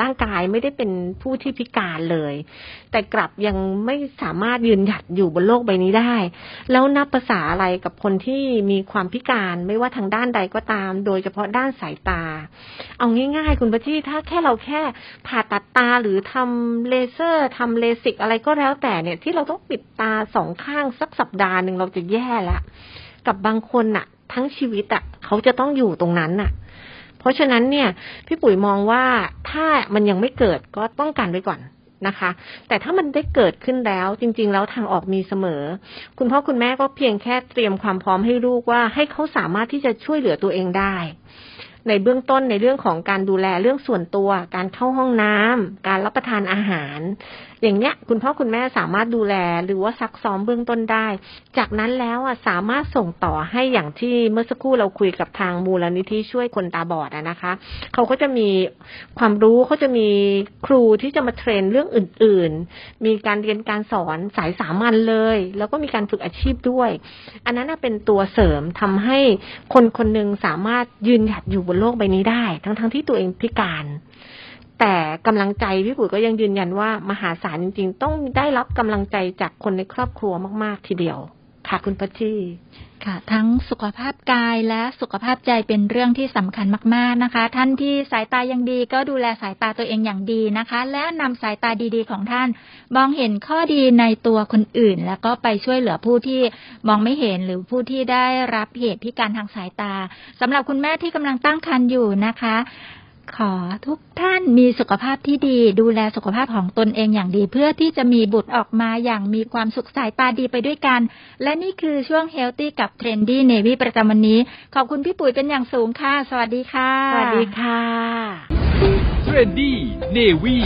ร่างกายไม่ได้เป็นผู้ที่พิการเลย แต่กลับยังไม่สามารถยืนหยัดอยู่บนโลกใบนี้ได้ แล้วนับภาษาอะไรกับคนที่มีความพิการไม่ว่าทางด้านใดก็ตาม โดยเฉพาะด้านสายตา เอาง่าย ๆ คุณประทีถ้าแค่เราแค่ผ่าตัดตาหรือทำเลเซอร์ทำเลสิกอะไรก็แล้วแต่เนี่ยที่เราต้องปิดตาสองข้างสักสัปดาห์หนึ่งเราจะแย่ละกับบางคนน่ะ ทั้งชีวิตอะ เขาจะต้องอยู่ตรงนั้นน่ะ เพราะฉะนั้นเนี่ย พี่ปุ๋ยมองว่าถ้ามันยังไม่เกิดก็ป้องกันไว้ก่อนนะคะ แต่ถ้ามันได้เกิดขึ้นแล้วจริง ๆ แล้วทางออกมีเสมอ คุณพ่อคุณแม่ก็เพียงแค่เตรียมความพร้อมให้ลูกว่า ให้เขาสามารถที่จะช่วยเหลือตัวเองได้ ในเบื้องต้นในเรื่องของการดูแลเรื่องส่วนตัว การเข้าห้องน้ำการรับประทานอาหารอย่างเนี้ยคุณพ่อคุณแม่สามารถดูแลหรือว่าซักซ้อมเบื้องต้นได้ จากนั้นแล้วอะสามารถส่งต่อให้อย่างที่เมื่อสักครู่เราคุยกับทางมูลนิธิช่วยคนตาบอดอะนะคะ เขาก็จะมีความรู้เขาจะมีครูที่จะมาเทรนเรื่องอื่น ๆ มีการเรียนการสอนสายสามัญเลย แล้วก็มีการฝึกอาชีพด้วย อันนั้นเป็นตัวเสริมทำให้คนคนหนึ่งสามารถยืนหยัดอยู่บนโลกใบนี้ได้ ทั้งๆที่ตัวเองพิการ แต่กำลังใจพี่ปุ๋ยก็ยังยืนยันว่ามหาศาลจริง ๆ ต้องได้รับกำลังใจจากคนในครอบครัวมาก ๆ ทีเดียว ค่ะคุณพัชชีค่ะ ทั้งสุขภาพกายและสุขภาพใจเป็นเรื่องที่สำคัญมาก ๆนะคะ ท่านที่สายตายังดีก็ดูแลสายตาตัวเองอย่างดีนะคะ และนำสายตาดีๆ ของท่าน มองเห็นข้อดีในตัวคนอื่น แล้วก็ไปช่วยเหลือผู้ที่มองไม่เห็นหรือผู้ที่ได้รับเหตุพิการทางสายตาสำหรับคุณแม่ที่กำลังตั้งครรภ์อยู่นะคะ ขอทุกท่านมีสุขภาพที่ดี ดูแลสุขภาพของตนเองอย่างดี เพื่อที่จะมีบุตรออกมาอย่างมีความสุขสายตาดีไปด้วยกัน และนี่คือช่วง healthy กับ Trendy Navy ประจำวันนี้ ขอบคุณพี่ปุ๋ยเป็นอย่างสูงค่ะ สวัสดีค่ะ สวัสดีค่ะ Trendy Navy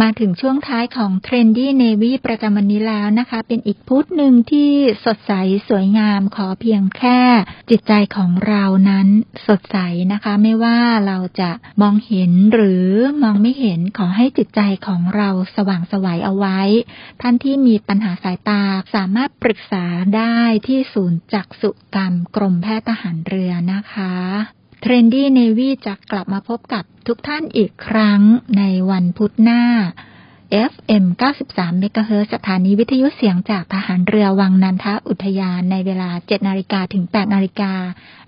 มาถึงช่วงท้ายของ Trendy Navy ประจำวันนี้แล้วนะคะ เป็นอีกพุธหนึ่งที่สดใสสวยงามขอเพียงแค่ จิตใจของเรานั้นสดใสนะคะ ไม่ว่าเราจะมองเห็นหรือมองไม่เห็นขอให้จิตใจของเราสว่างไสวัยเอาไว้ ท่านที่มีปัญหาสายตาสามารถปรึกษาได้ที่ศูนย์จักษุกรรมกรมแพทย์ทหารเรือนะคะ Trendy Navy จะกลับมาพบกับทุกท่านอีกครั้งในวันพุธหน้า FM 93เมกะเฮิรตซ์สถานีวิทยุเสียงจากทหารเรือวังนันทอุทยานในเวลา 7 นาฬิกาถึง 8 นาฬิกา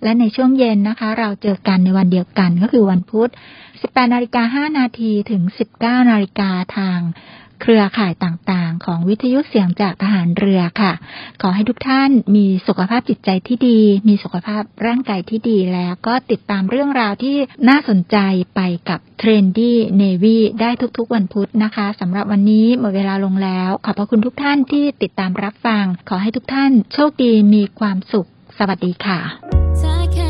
และในช่วงเย็นนะคะ เราเจอกันในวันเดียวกันก็คือวันพุธ 18 นาฬิกา 5 นาทีถึง 19 นาฬิกาทาง เครือข่ายต่างๆ ของวิทยุเสียงจากทหารเรือค่ะ ขอให้ทุกท่านมีสุขภาพจิตใจที่ดี มีสุขภาพร่างกายที่ดีแล้วก็ติดตามเรื่องราวที่น่าสนใจไปกับ Trendy Navy ได้ทุกๆวันพุธนะคะสำหรับวันนี้หมดเวลาลงแล้ว ขอบพระคุณทุกท่านที่ติดตามรับฟัง ขอให้ทุกท่านโชคดีมีความสุข สวัสดีค่ะ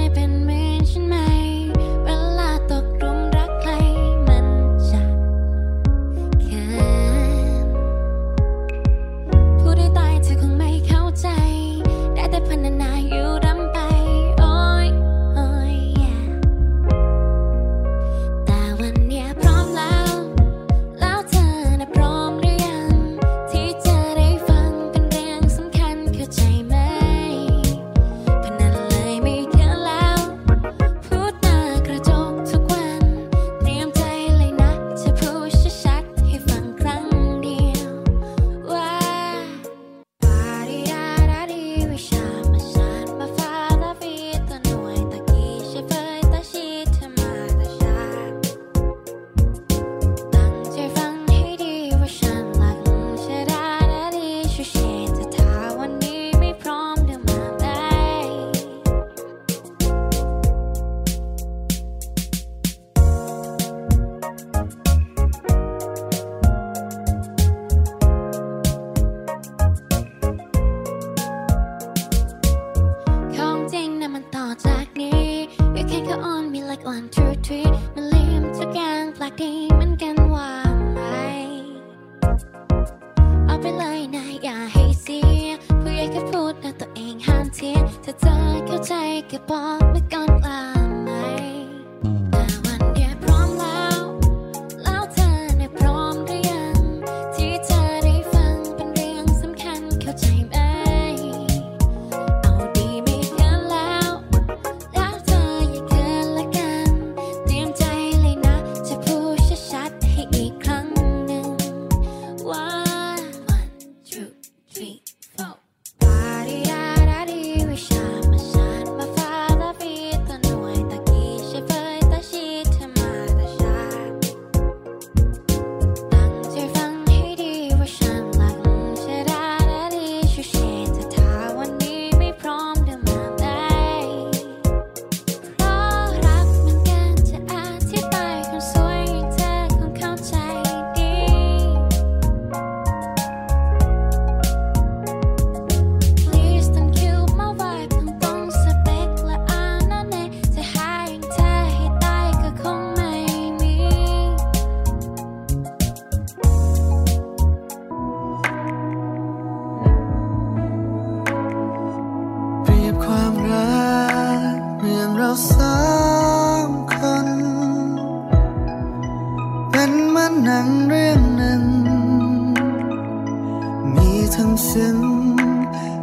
ทั้งซึ้ง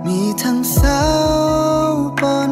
มีทั้งเศร้าปน